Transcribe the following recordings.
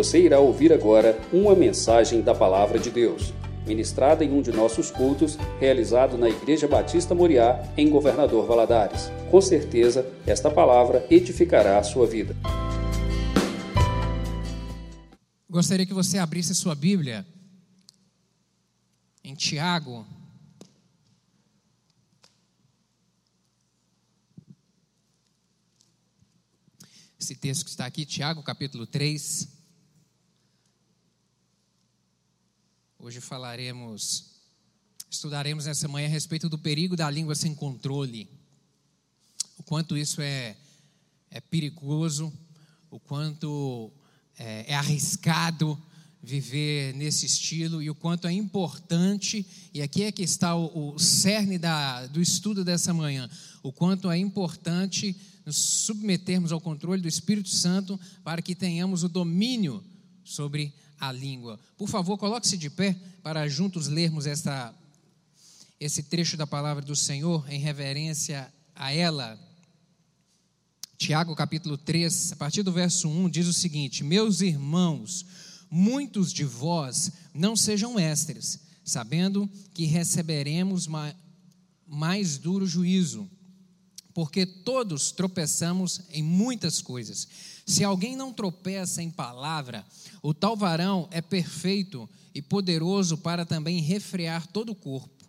Você irá ouvir agora uma mensagem da Palavra de Deus, ministrada em um de nossos cultos, realizado na Igreja Batista Moriá, em Governador Valadares. Com certeza, esta palavra edificará a sua vida. Gostaria que você abrisse sua Bíblia em Tiago. Esse texto que está aqui, Tiago, capítulo 3. Hoje falaremos, estudaremos nessa manhã a respeito do perigo da língua sem controle. O quanto isso é, é perigoso, o quanto é, é arriscado viver nesse estilo e o quanto é importante, e aqui é que está o, o cerne da, do estudo dessa manhã, o quanto é importante nos submetermos ao controle do Espírito Santo para que tenhamos o domínio sobre a língua. Por favor, coloque-se de pé para juntos lermos esta, esse trecho da palavra do Senhor em reverência a ela. Tiago capítulo 3, a partir do verso 1, diz o seguinte: Meus irmãos, muitos de vós não sejam mestres, sabendo que receberemos mais duro juízo, porque todos tropeçamos em muitas coisas. Se alguém não tropeça em palavra, o tal varão é perfeito e poderoso para também refrear todo o corpo.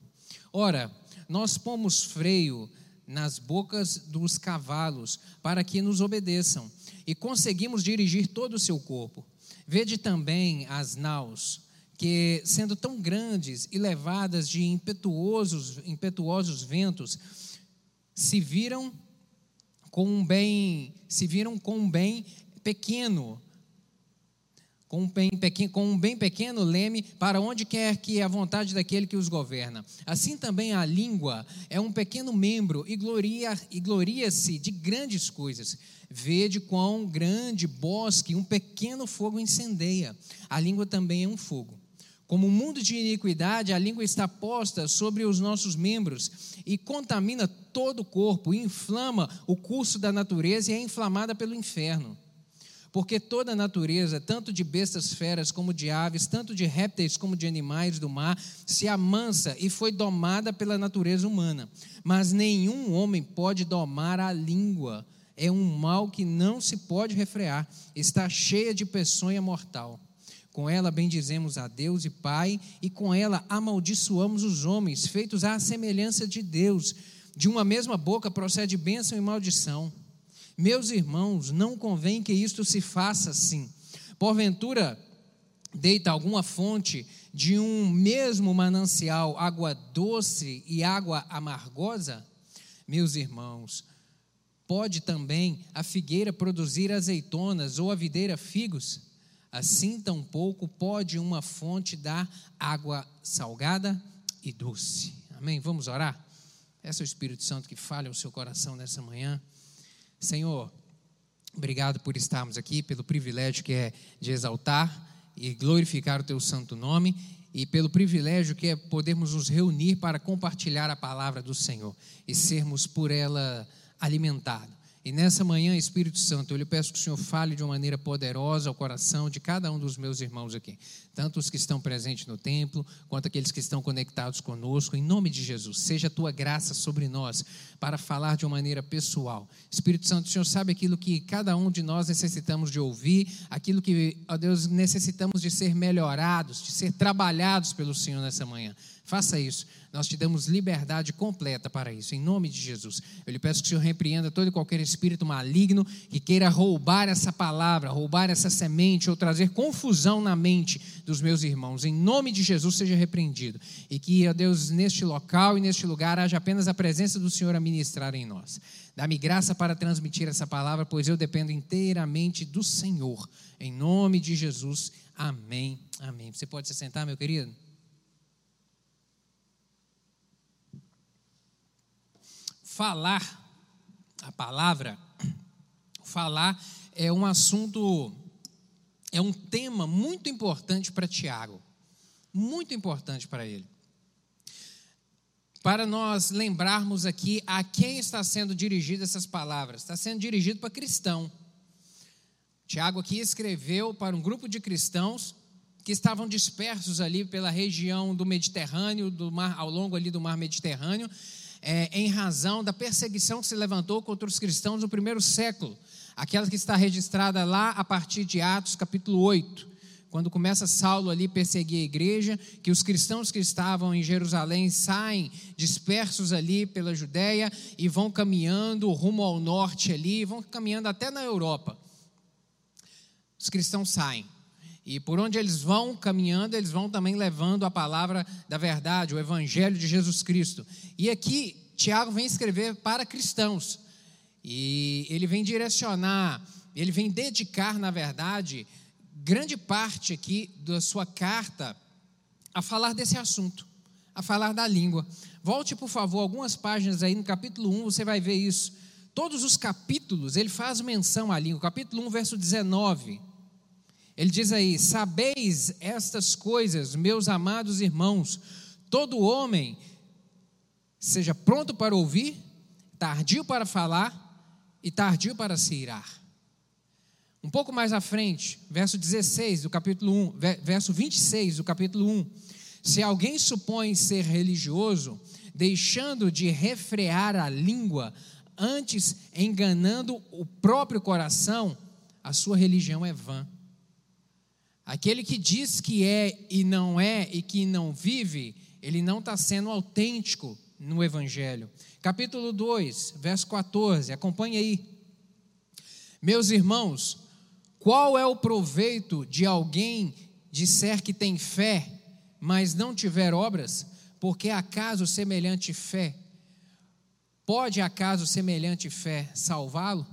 Ora, nós pomos freio nas bocas dos cavalos para que nos obedeçam e conseguimos dirigir todo o seu corpo. Vede também as naus, que, sendo tão grandes e levadas de impetuosos, impetuosos ventos, se viram com um bem, se viram com um bem pequeno, com um, bem pequeno, com um bem pequeno leme para onde quer que é a vontade daquele que os governa. Assim também a língua é um pequeno membro e gloria e gloria-se de grandes coisas. Vede quão grande bosque um pequeno fogo incendeia. A língua também é um fogo. Como um mundo de iniquidade, a língua está posta sobre os nossos membros e contamina todo o corpo, inflama o curso da natureza e é inflamada pelo inferno. Porque toda a natureza, tanto de bestas feras como de aves, tanto de répteis como de animais do mar, se amansa e foi domada pela natureza humana. Mas nenhum homem pode domar a língua. É um mal que não se pode refrear, está cheia de peçonha mortal. Com ela bendizemos a Deus e Pai, e com ela amaldiçoamos os homens, feitos à semelhança de Deus. De uma mesma boca procede bênção e maldição. Meus irmãos, não convém que isto se faça assim. Porventura, deita alguma fonte de um mesmo manancial água doce e água amargosa? Meus irmãos, pode também a figueira produzir azeitonas ou a videira figos? Assim tampouco pode uma fonte dar água salgada e doce. Amém? Vamos orar? Peça o Espírito Santo que fale o seu coração nessa manhã. Senhor, obrigado por estarmos aqui, pelo privilégio que é de exaltar e glorificar o teu santo nome e pelo privilégio que é podermos nos reunir para compartilhar a palavra do Senhor e sermos por ela alimentados. E nessa manhã, Espírito Santo, eu lhe peço que o Senhor fale de uma maneira poderosa ao coração de cada um dos meus irmãos aqui, tanto os que estão presentes no templo, quanto aqueles que estão conectados conosco, em nome de Jesus. Seja a tua graça sobre nós para falar de uma maneira pessoal. Espírito Santo, o Senhor sabe aquilo que cada um de nós necessitamos de ouvir, aquilo que, ó Deus, necessitamos de ser melhorados, de ser trabalhados pelo Senhor nessa manhã. Faça isso. Nós te damos liberdade completa para isso, em nome de Jesus. Eu lhe peço que o Senhor repreenda todo e qualquer espírito maligno que queira roubar essa palavra, roubar essa semente ou trazer confusão na mente dos meus irmãos. Em nome de Jesus seja repreendido. E que, ó Deus, neste local e neste lugar haja apenas a presença do Senhor a ministrar em nós. Dá-me graça para transmitir essa palavra, pois eu dependo inteiramente do Senhor. Em nome de Jesus. Amém. Amém. Você pode se sentar, meu querido? falar, a palavra, falar é um assunto, é um tema muito importante para Tiago, muito importante para ele. Para nós lembrarmos aqui a quem está sendo dirigidas essas palavras, está sendo dirigido para cristão. Tiago aqui escreveu para um grupo de cristãos que estavam dispersos ali pela região do Mediterrâneo, do mar, ao longo ali do mar Mediterrâneo, é, em razão da perseguição que se levantou contra os cristãos no primeiro século, aquela que está registrada lá a partir de Atos capítulo 8, quando começa Saulo ali perseguir a igreja, que os cristãos que estavam em Jerusalém saem dispersos ali pela Judéia e vão caminhando rumo ao norte ali, vão caminhando até na Europa. Os cristãos saem. E por onde eles vão caminhando, eles vão também levando a palavra da verdade, o evangelho de Jesus Cristo. E aqui Tiago vem escrever para cristãos. E ele vem direcionar, ele vem dedicar, na verdade, grande parte aqui da sua carta a falar desse assunto, a falar da língua. Volte, por favor, algumas páginas aí no capítulo 1, você vai ver isso. Todos os capítulos, ele faz menção à língua. Capítulo 1, verso 19. Ele diz aí: Sabeis estas coisas, meus amados irmãos, todo homem seja pronto para ouvir, tardio para falar e tardio para se irar. Um pouco mais à frente, verso 16 do capítulo 1, verso 26 do capítulo 1. Se alguém supõe ser religioso, deixando de refrear a língua, antes enganando o próprio coração, a sua religião é vã. Aquele que diz que é e não é e que não vive, ele não está sendo autêntico no Evangelho. Capítulo 2, verso 14, acompanhe aí. Meus irmãos, qual é o proveito de alguém disser que tem fé, mas não tiver obras? Porque acaso semelhante fé, pode acaso semelhante fé salvá-lo?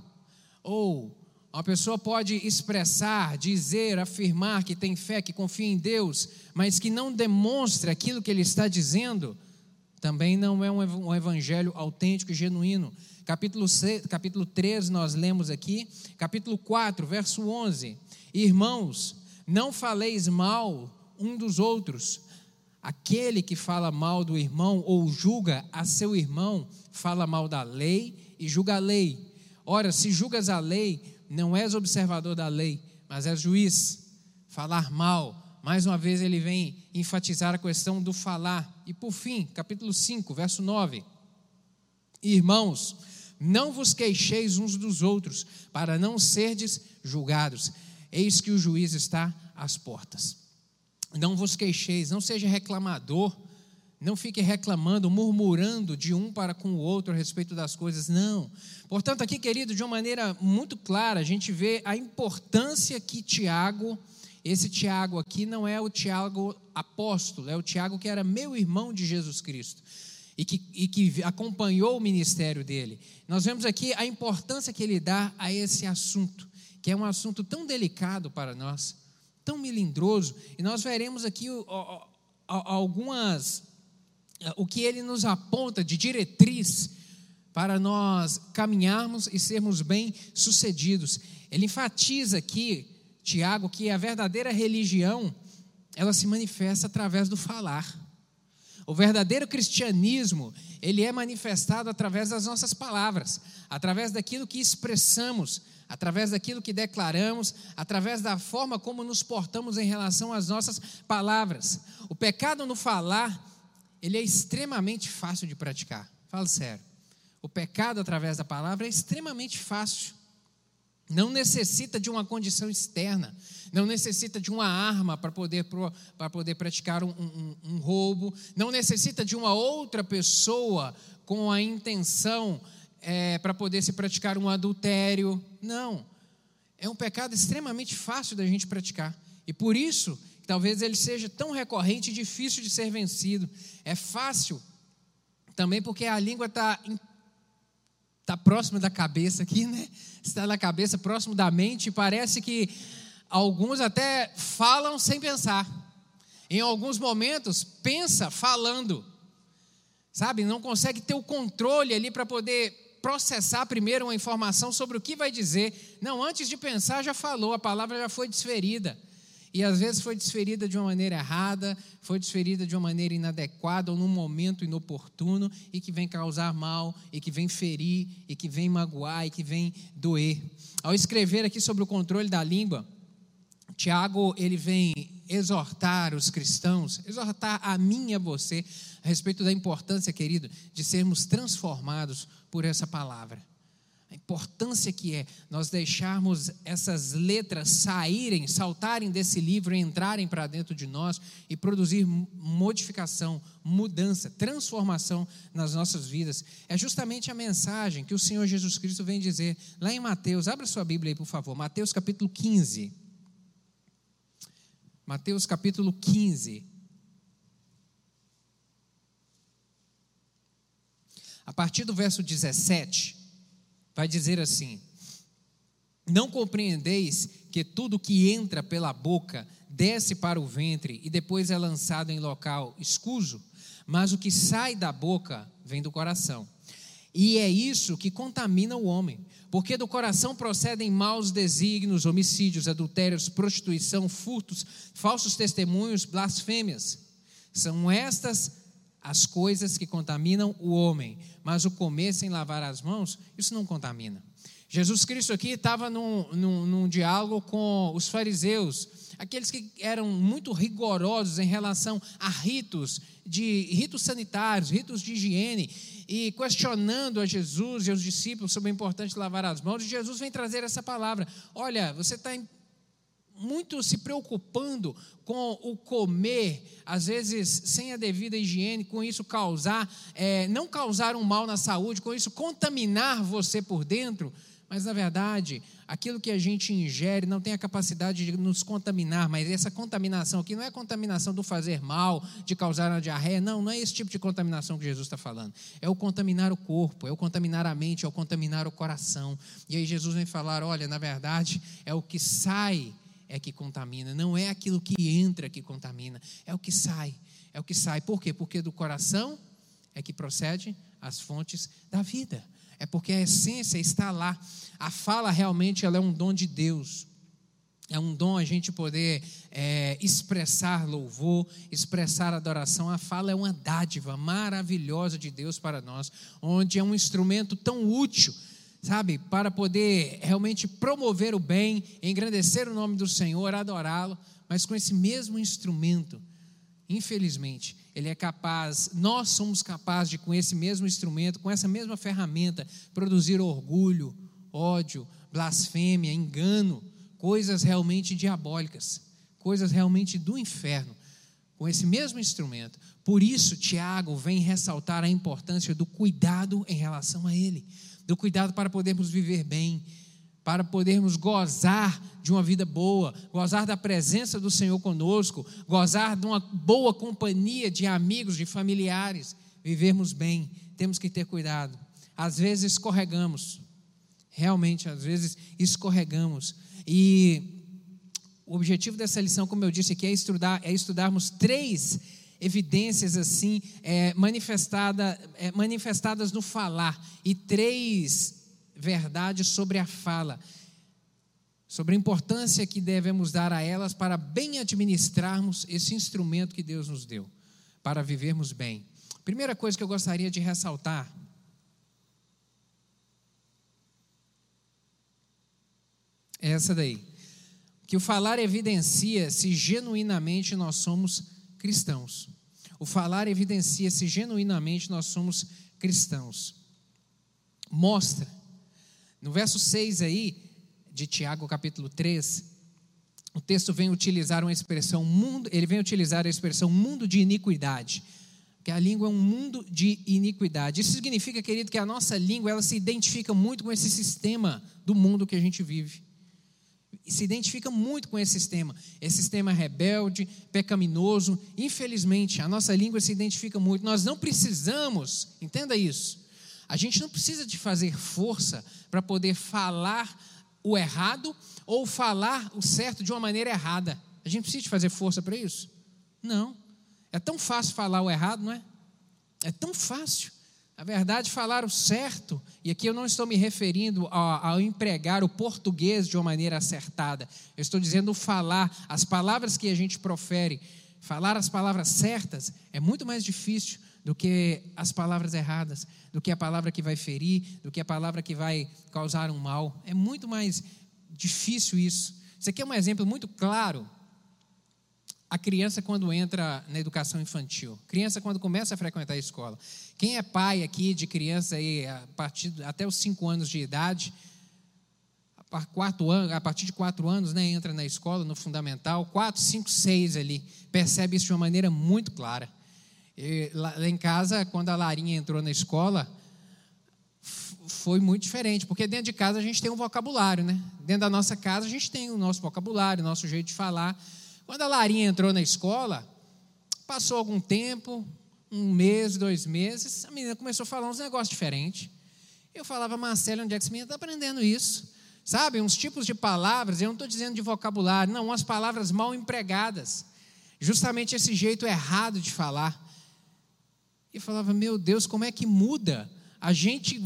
Ou uma pessoa pode expressar, dizer, afirmar que tem fé, que confia em Deus, mas que não demonstra aquilo que ele está dizendo, também não é um evangelho autêntico e genuíno. Capítulo, 6, capítulo 13, nós lemos aqui, capítulo 4, verso 11: Irmãos, não faleis mal um dos outros. Aquele que fala mal do irmão ou julga a seu irmão, fala mal da lei e julga a lei. Ora, se julgas a lei, não és observador da lei, mas és juiz. Falar mal, mais uma vez ele vem enfatizar a questão do falar. E por fim, capítulo 5, verso 9. Irmãos, não vos queixeis uns dos outros, para não serdes julgados. Eis que o juiz está às portas. Não vos queixeis, não seja reclamador, não fique reclamando, murmurando de um para com o outro a respeito das coisas, não. Portanto, aqui, querido, de uma maneira muito clara, a gente vê a importância que Tiago, esse Tiago aqui não é o Tiago apóstolo, é o Tiago que era meu irmão de Jesus Cristo e que, e que acompanhou o ministério dele. Nós vemos aqui a importância que ele dá a esse assunto, que é um assunto tão delicado para nós, tão melindroso, e nós veremos aqui algumas o que ele nos aponta de diretriz para nós caminharmos e sermos bem-sucedidos. Ele enfatiza aqui, Tiago, que a verdadeira religião, ela se manifesta através do falar. O verdadeiro cristianismo, ele é manifestado através das nossas palavras, através daquilo que expressamos, através daquilo que declaramos, através da forma como nos portamos em relação às nossas palavras. O pecado no falar ele é extremamente fácil de praticar. Fala sério. O pecado através da palavra é extremamente fácil. Não necessita de uma condição externa, não necessita de uma arma para poder, para poder praticar um, um, um roubo, não necessita de uma outra pessoa com a intenção é, para poder se praticar um adultério. Não. É um pecado extremamente fácil da gente praticar. E por isso talvez ele seja tão recorrente e difícil de ser vencido. É fácil também porque a língua está tá próxima da cabeça aqui, né? Está na cabeça, próximo da mente, parece que alguns até falam sem pensar. Em alguns momentos, pensa falando. Sabe? Não consegue ter o controle ali para poder processar primeiro uma informação sobre o que vai dizer. Não, antes de pensar, já falou, a palavra já foi desferida. E às vezes foi desferida de uma maneira errada, foi desferida de uma maneira inadequada ou num momento inoportuno e que vem causar mal, e que vem ferir, e que vem magoar, e que vem doer. Ao escrever aqui sobre o controle da língua, Tiago ele vem exortar os cristãos, exortar a mim e a você a respeito da importância, querido, de sermos transformados por essa palavra. Importância que é nós deixarmos essas letras saírem, saltarem desse livro, entrarem para dentro de nós e produzir modificação, mudança, transformação nas nossas vidas. É justamente a mensagem que o Senhor Jesus Cristo vem dizer lá em Mateus. Abra sua Bíblia aí, por favor. Mateus capítulo 15. Mateus capítulo 15. A partir do verso 17 vai dizer assim: Não compreendeis que tudo que entra pela boca desce para o ventre e depois é lançado em local escuso, mas o que sai da boca vem do coração. E é isso que contamina o homem, porque do coração procedem maus desígnios, homicídios, adultérios, prostituição, furtos, falsos testemunhos, blasfêmias. São estas as coisas que contaminam o homem, mas o comer sem lavar as mãos, isso não contamina. Jesus Cristo aqui estava num, num, num, diálogo com os fariseus, aqueles que eram muito rigorosos em relação a ritos, de ritos sanitários, ritos de higiene, e questionando a Jesus e aos discípulos sobre a importância de lavar as mãos. E Jesus vem trazer essa palavra: olha, você está muito se preocupando com o comer, às vezes sem a devida higiene, com isso causar, é, não causar um mal na saúde, com isso contaminar você por dentro, mas na verdade, aquilo que a gente ingere não tem a capacidade de nos contaminar, mas essa contaminação aqui não é contaminação do fazer mal, de causar uma diarreia, não, não é esse tipo de contaminação que Jesus está falando. É o contaminar o corpo, é o contaminar a mente, é o contaminar o coração. E aí Jesus vem falar: olha, na verdade, é o que sai é que contamina, não é aquilo que entra que contamina, é o que sai. É o que sai. Por quê? Porque do coração é que procede as fontes da vida. É porque a essência está lá. A fala realmente ela é um dom de Deus. É um dom a gente poder é, expressar louvor, expressar adoração. A fala é uma dádiva maravilhosa de Deus para nós, onde é um instrumento tão útil sabe, para poder realmente promover o bem, engrandecer o nome do Senhor, adorá-lo, mas com esse mesmo instrumento, infelizmente, ele é capaz, nós somos capazes de, com esse mesmo instrumento, com essa mesma ferramenta, produzir orgulho, ódio, blasfêmia, engano, coisas realmente diabólicas, coisas realmente do inferno, com esse mesmo instrumento. Por isso, Tiago vem ressaltar a importância do cuidado em relação a ele do cuidado para podermos viver bem, para podermos gozar de uma vida boa, gozar da presença do Senhor conosco, gozar de uma boa companhia de amigos, de familiares, vivermos bem. Temos que ter cuidado. Às vezes escorregamos, realmente, às vezes escorregamos. E o objetivo dessa lição, como eu disse aqui, é, estudar, é estudarmos três evidências assim é, manifestada, é, manifestadas no falar e três verdades sobre a fala, sobre a importância que devemos dar a elas para bem administrarmos esse instrumento que Deus nos deu para vivermos bem. Primeira coisa que eu gostaria de ressaltar é essa daí. Que o falar evidencia se genuinamente nós somos cristãos. O falar evidencia se genuinamente nós somos cristãos. Mostra. No verso 6 aí, de Tiago, capítulo 3, o texto vem utilizar uma expressão mundo, ele vem utilizar a expressão mundo de iniquidade. Que a língua é um mundo de iniquidade. Isso significa, querido, que a nossa língua ela se identifica muito com esse sistema do mundo que a gente vive se identifica muito com esse sistema, esse sistema rebelde, pecaminoso. Infelizmente, a nossa língua se identifica muito. Nós não precisamos, entenda isso. A gente não precisa de fazer força para poder falar o errado ou falar o certo de uma maneira errada. A gente precisa de fazer força para isso? Não. É tão fácil falar o errado, não é? É tão fácil. A verdade, falar o certo, e aqui eu não estou me referindo ao, ao, empregar o português de uma maneira acertada, eu estou dizendo falar, as palavras que a gente profere, falar as palavras certas é muito mais difícil do que as palavras erradas, do que a palavra que vai ferir, do que a palavra que vai causar um mal. É muito mais difícil isso. Você quer um exemplo muito claro? a criança quando entra na educação infantil, criança quando começa a frequentar a escola. Quem é pai aqui de criança aí a partir até os cinco anos de idade, a, quatro anos, a partir de quatro anos, né, entra na escola no fundamental, quatro, cinco, seis ali, percebe isso de uma maneira muito clara. E, lá, lá em casa, quando a Larinha entrou na escola, foi muito diferente, porque dentro de casa a gente tem um vocabulário, né? Dentro da nossa casa a gente tem o nosso vocabulário, o nosso jeito de falar. Quando a Larinha entrou na escola, passou algum tempo, um mês, dois meses, a menina começou a falar uns negócios diferentes. Eu falava, Marcelo, onde é que essa menina está aprendendo isso? Sabe, uns tipos de palavras, eu não estou dizendo de vocabulário, não, umas palavras mal empregadas. Justamente esse jeito errado de falar. E falava, meu Deus, como é que muda? A gente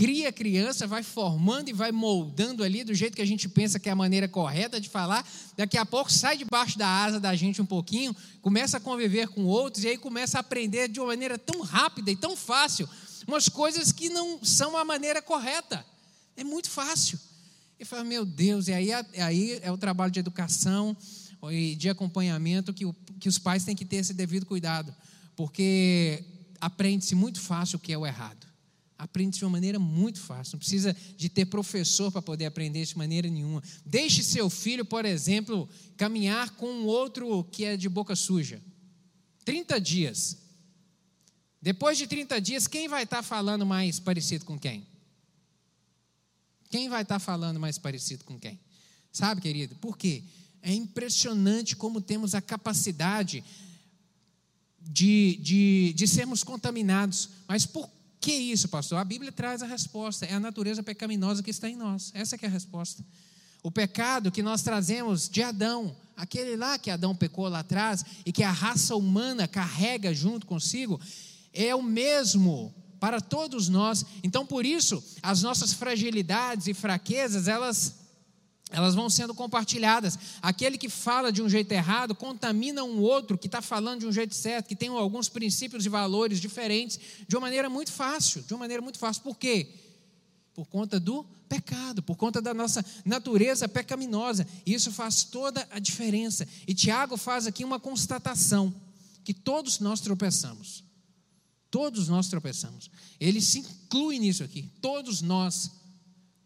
cria a criança, vai formando e vai moldando ali do jeito que a gente pensa que é a maneira correta de falar. Daqui a pouco sai debaixo da asa da gente um pouquinho, começa a conviver com outros e aí começa a aprender de uma maneira tão rápida e tão fácil umas coisas que não são a maneira correta. É muito fácil. E fala, meu Deus, e aí, aí é o trabalho de educação e de acompanhamento que, o, que os pais têm que ter esse devido cuidado, porque aprende-se muito fácil o que é o errado aprende de uma maneira muito fácil. Não precisa de ter professor para poder aprender de maneira nenhuma. Deixe seu filho, por exemplo, caminhar com um outro que é de boca suja. 30 dias. Depois de 30 dias, quem vai estar falando mais parecido com quem? Quem vai estar falando mais parecido com quem? Sabe, querido? Por quê? É impressionante como temos a capacidade de, de, de sermos contaminados. Mas por que isso, pastor? A Bíblia traz a resposta. É a natureza pecaminosa que está em nós. Essa é a resposta. O pecado que nós trazemos de Adão, aquele lá que Adão pecou lá atrás e que a raça humana carrega junto consigo, é o mesmo para todos nós. Então, por isso, as nossas fragilidades e fraquezas, elas elas vão sendo compartilhadas. Aquele que fala de um jeito errado contamina um outro que está falando de um jeito certo, que tem alguns princípios e valores diferentes, de uma maneira muito fácil. De uma maneira muito fácil. Por quê? Por conta do pecado, por conta da nossa natureza pecaminosa. E isso faz toda a diferença. E Tiago faz aqui uma constatação: que todos nós tropeçamos. Todos nós tropeçamos. Ele se inclui nisso aqui. Todos nós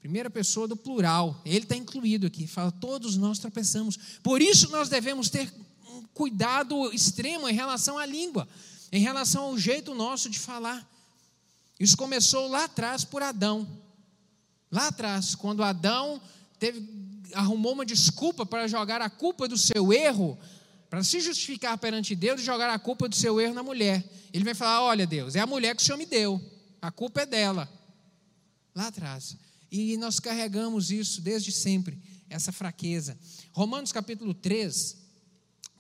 Primeira pessoa do plural, ele está incluído aqui, fala: todos nós tropeçamos. Por isso nós devemos ter um cuidado extremo em relação à língua, em relação ao jeito nosso de falar. Isso começou lá atrás por Adão. Lá atrás, quando Adão teve, arrumou uma desculpa para jogar a culpa do seu erro, para se justificar perante Deus e jogar a culpa do seu erro na mulher. Ele vai falar: Olha, Deus, é a mulher que o Senhor me deu, a culpa é dela. Lá atrás. E nós carregamos isso desde sempre, essa fraqueza. Romanos capítulo 3,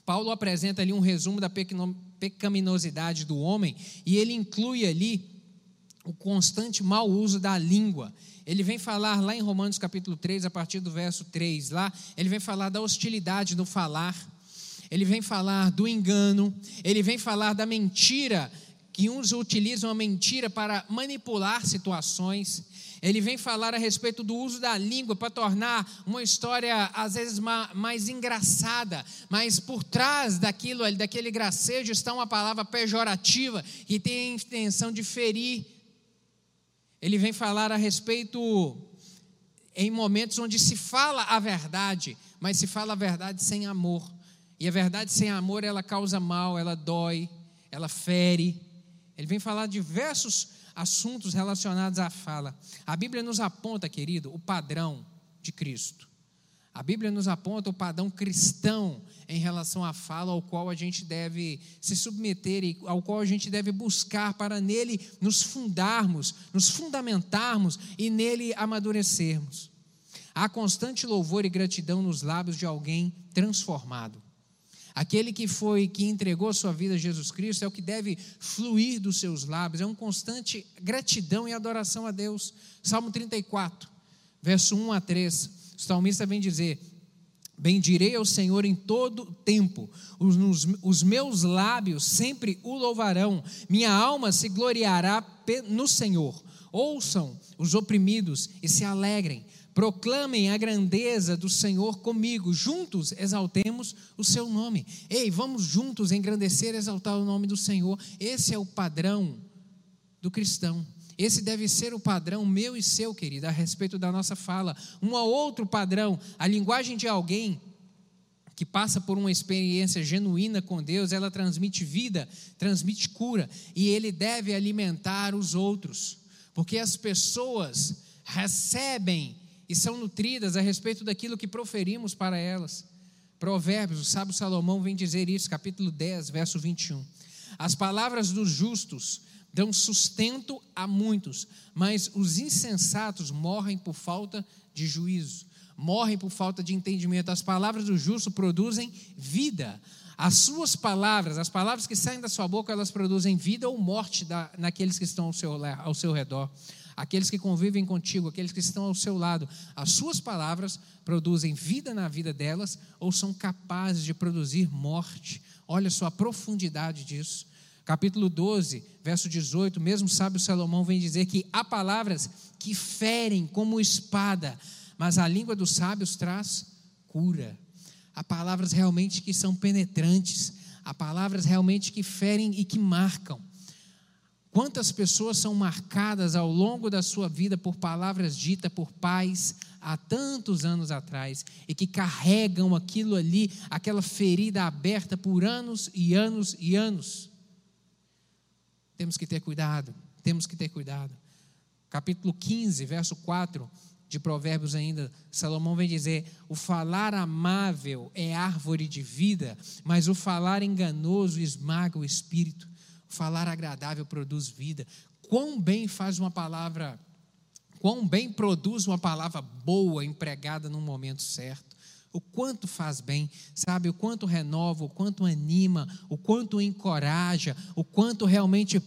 Paulo apresenta ali um resumo da pecaminosidade do homem e ele inclui ali o constante mau uso da língua. Ele vem falar lá em Romanos capítulo 3, a partir do verso 3, lá, ele vem falar da hostilidade no falar, ele vem falar do engano, ele vem falar da mentira, que uns utilizam a mentira para manipular situações, ele vem falar a respeito do uso da língua para tornar uma história às vezes mais engraçada, mas por trás daquilo, daquele gracejo está uma palavra pejorativa que tem a intenção de ferir. Ele vem falar a respeito em momentos onde se fala a verdade, mas se fala a verdade sem amor. E a verdade sem amor, ela causa mal, ela dói, ela fere. Ele vem falar diversos assuntos relacionados à fala. A Bíblia nos aponta, querido, o padrão de Cristo. A Bíblia nos aponta o padrão cristão em relação à fala, ao qual a gente deve se submeter e ao qual a gente deve buscar para nele nos fundarmos, nos fundamentarmos e nele amadurecermos. Há constante louvor e gratidão nos lábios de alguém transformado. Aquele que foi, que entregou sua vida a Jesus Cristo, é o que deve fluir dos seus lábios, é um constante gratidão e adoração a Deus. Salmo 34, verso 1 a 3. O salmista vem dizer: Bendirei ao Senhor em todo tempo, os, os, meus lábios sempre o louvarão, minha alma se gloriará no Senhor. Ouçam os oprimidos e se alegrem, proclamem a grandeza do Senhor comigo, juntos exaltemos o seu nome. Ei, vamos juntos engrandecer e exaltar o nome do Senhor. Esse é o padrão do cristão. Esse deve ser o padrão meu e seu, querido, a respeito da nossa fala. Um outro padrão, a linguagem de alguém que passa por uma experiência genuína com Deus, ela transmite vida, transmite cura, e ele deve alimentar os outros, porque as pessoas recebem são nutridas a respeito daquilo que proferimos para elas. Provérbios, o sábio Salomão vem dizer isso, capítulo 10, verso 21. As palavras dos justos dão sustento a muitos, mas os insensatos morrem por falta de juízo, morrem por falta de entendimento. As palavras do justo produzem vida. As suas palavras, as palavras que saem da sua boca, elas produzem vida ou morte da, naqueles que estão ao seu, ao seu redor, aqueles que convivem contigo, aqueles que estão ao seu lado. As suas palavras produzem vida na vida delas ou são capazes de produzir morte. Olha só a profundidade disso. Capítulo 12, verso 18, mesmo sábio Salomão vem dizer que há palavras que ferem como espada, mas a língua dos sábios traz cura. Há palavras realmente que são penetrantes, há palavras realmente que ferem e que marcam. Quantas pessoas são marcadas ao longo da sua vida por palavras ditas por pais há tantos anos atrás e que carregam aquilo ali, aquela ferida aberta por anos e anos e anos? Temos que ter cuidado, temos que ter cuidado. Capítulo 15, verso 4 de Provérbios ainda, Salomão vem dizer: o falar amável é árvore de vida, mas o falar enganoso esmaga o espírito. Falar agradável produz vida. Quão bem faz uma palavra, quão bem produz uma palavra boa empregada no momento certo. O quanto faz bem, sabe? O quanto renova, o quanto anima, o quanto encoraja, o quanto realmente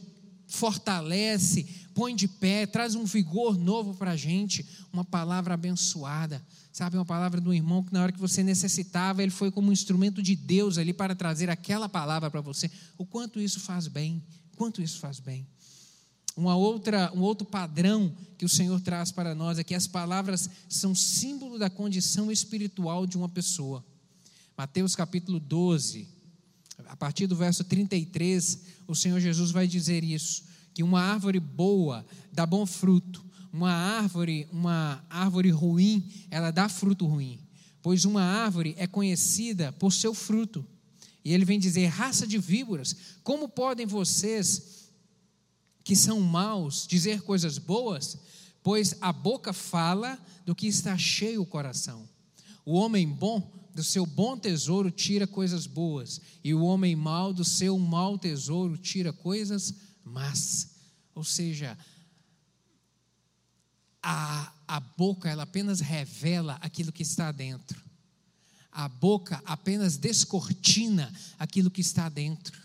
fortalece, põe de pé, traz um vigor novo para a gente, uma palavra abençoada, sabe? Uma palavra do irmão que na hora que você necessitava, ele foi como um instrumento de Deus ali para trazer aquela palavra para você. O quanto isso faz bem, quanto isso faz bem. Uma outra, um outro padrão que o Senhor traz para nós é que as palavras são símbolo da condição espiritual de uma pessoa. Mateus capítulo 12, a partir do verso 33, o Senhor Jesus vai dizer isso, que uma árvore boa dá bom fruto, uma árvore, uma árvore ruim, ela dá fruto ruim, pois uma árvore é conhecida por seu fruto. E ele vem dizer: raça de víboras, como podem vocês, que são maus, dizer coisas boas? Pois a boca fala do que está cheio o coração. O homem bom do seu bom tesouro tira coisas boas, e o homem mau do seu mau tesouro tira coisas más. Ou seja, a, a boca ela apenas revela aquilo que está dentro. A boca apenas descortina aquilo que está dentro.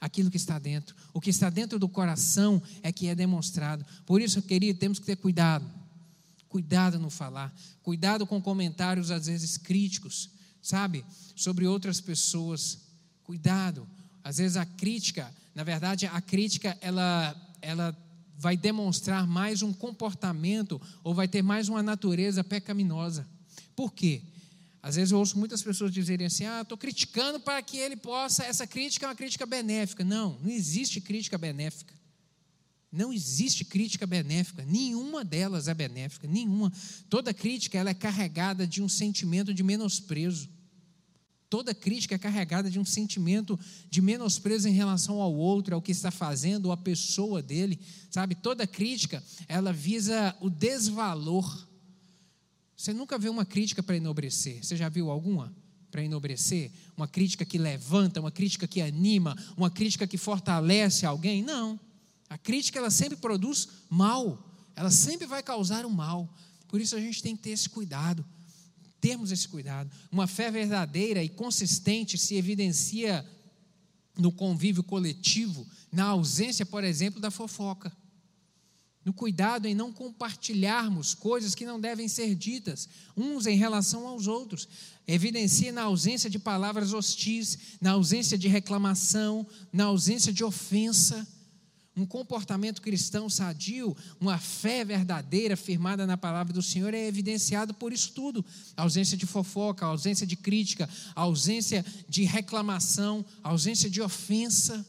Aquilo que está dentro. O que está dentro do coração é que é demonstrado. Por isso, querido, temos que ter cuidado. Cuidado no falar. Cuidado com comentários, às vezes, críticos sabe, sobre outras pessoas. Cuidado. Às vezes a crítica, na verdade, a crítica ela ela vai demonstrar mais um comportamento ou vai ter mais uma natureza pecaminosa. Por quê? Às vezes eu ouço muitas pessoas dizerem assim: ah, estou criticando para que ele possa. Essa crítica é uma crítica benéfica. Não, não existe crítica benéfica. Não existe crítica benéfica, nenhuma delas é benéfica, nenhuma. Toda crítica ela é carregada de um sentimento de menosprezo. Toda crítica é carregada de um sentimento de menosprezo em relação ao outro, ao que está fazendo, ou à pessoa dele, sabe? Toda crítica, ela visa o desvalor. Você nunca viu uma crítica para enobrecer? Você já viu alguma para enobrecer? Uma crítica que levanta, uma crítica que anima, uma crítica que fortalece alguém? Não. A crítica, ela sempre produz mal. Ela sempre vai causar o um mal. Por isso a gente tem que ter esse cuidado termos esse cuidado. Uma fé verdadeira e consistente se evidencia no convívio coletivo, na ausência, por exemplo, da fofoca. No cuidado em não compartilharmos coisas que não devem ser ditas, uns em relação aos outros. Evidencia na ausência de palavras hostis, na ausência de reclamação, na ausência de ofensa um comportamento cristão sadio, uma fé verdadeira firmada na palavra do Senhor é evidenciado por isso tudo: a ausência de fofoca, ausência de crítica, ausência de reclamação, ausência de ofensa.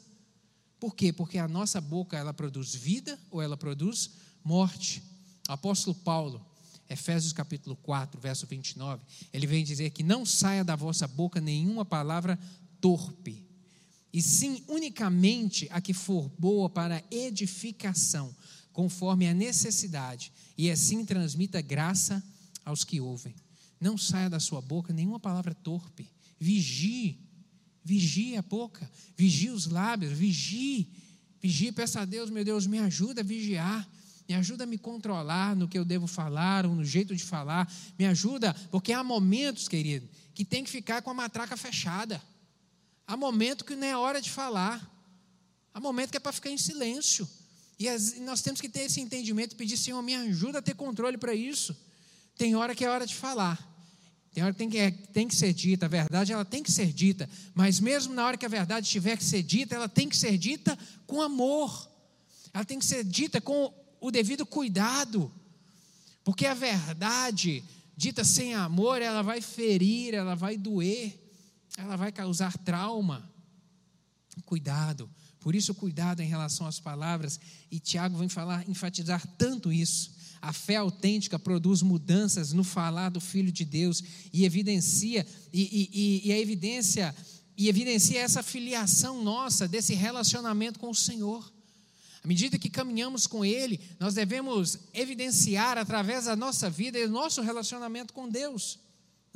Por quê? Porque a nossa boca ela produz vida ou ela produz morte. O apóstolo Paulo, Efésios capítulo 4, verso 29, ele vem dizer que não saia da vossa boca nenhuma palavra torpe e sim unicamente a que for boa para edificação, conforme a necessidade, e assim transmita graça aos que ouvem. Não saia da sua boca nenhuma palavra torpe. Vigie, vigie a boca, vigie os lábios, vigie, vigie, peça a Deus, meu Deus, me ajuda a vigiar. Me ajuda a me controlar no que eu devo falar ou no jeito de falar. Me ajuda, porque há momentos, querido, que tem que ficar com a matraca fechada. Há momento que não é hora de falar. Há momento que é para ficar em silêncio. E nós temos que ter esse entendimento e pedir, Senhor, me ajuda a ter controle para isso. Tem hora que é hora de falar. Tem hora que tem, que é, tem que ser dita. A verdade, ela tem que ser dita. Mas mesmo na hora que a verdade tiver que ser dita, ela tem que ser dita com amor. Ela tem que ser dita com o devido cuidado. Porque a verdade, dita sem amor, ela vai ferir, ela vai doer ela vai causar trauma. Cuidado. Por isso, cuidado em relação às palavras. E Tiago vem falar, enfatizar tanto isso. A fé autêntica produz mudanças no falar do Filho de Deus e evidencia, e, e, e a evidência, e evidencia essa filiação nossa, desse relacionamento com o Senhor. À medida que caminhamos com Ele, nós devemos evidenciar através da nossa vida o nosso relacionamento com Deus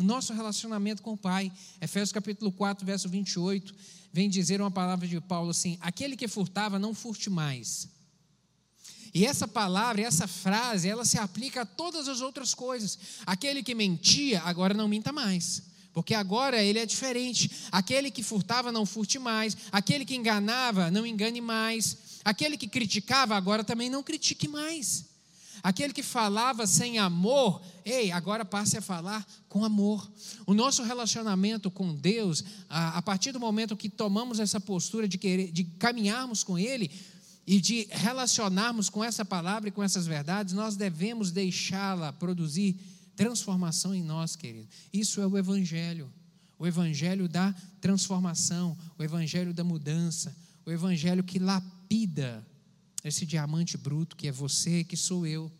no nosso relacionamento com o Pai. Efésios capítulo 4, verso 28, vem dizer uma palavra de Paulo assim: aquele que furtava, não furte mais. E essa palavra, essa frase, ela se aplica a todas as outras coisas. Aquele que mentia, agora não minta mais. Porque agora ele é diferente. Aquele que furtava, não furte mais. Aquele que enganava, não engane mais. Aquele que criticava, agora também não critique mais. Aquele que falava sem amor, ei, agora passe a falar com amor. O nosso relacionamento com Deus, a, a partir do momento que tomamos essa postura de, querer, de caminharmos com Ele e de relacionarmos com essa palavra e com essas verdades, nós devemos deixá-la produzir transformação em nós, querido. Isso é o Evangelho. O Evangelho da transformação, o Evangelho da mudança, o Evangelho que lapida esse diamante bruto que é você, que sou eu.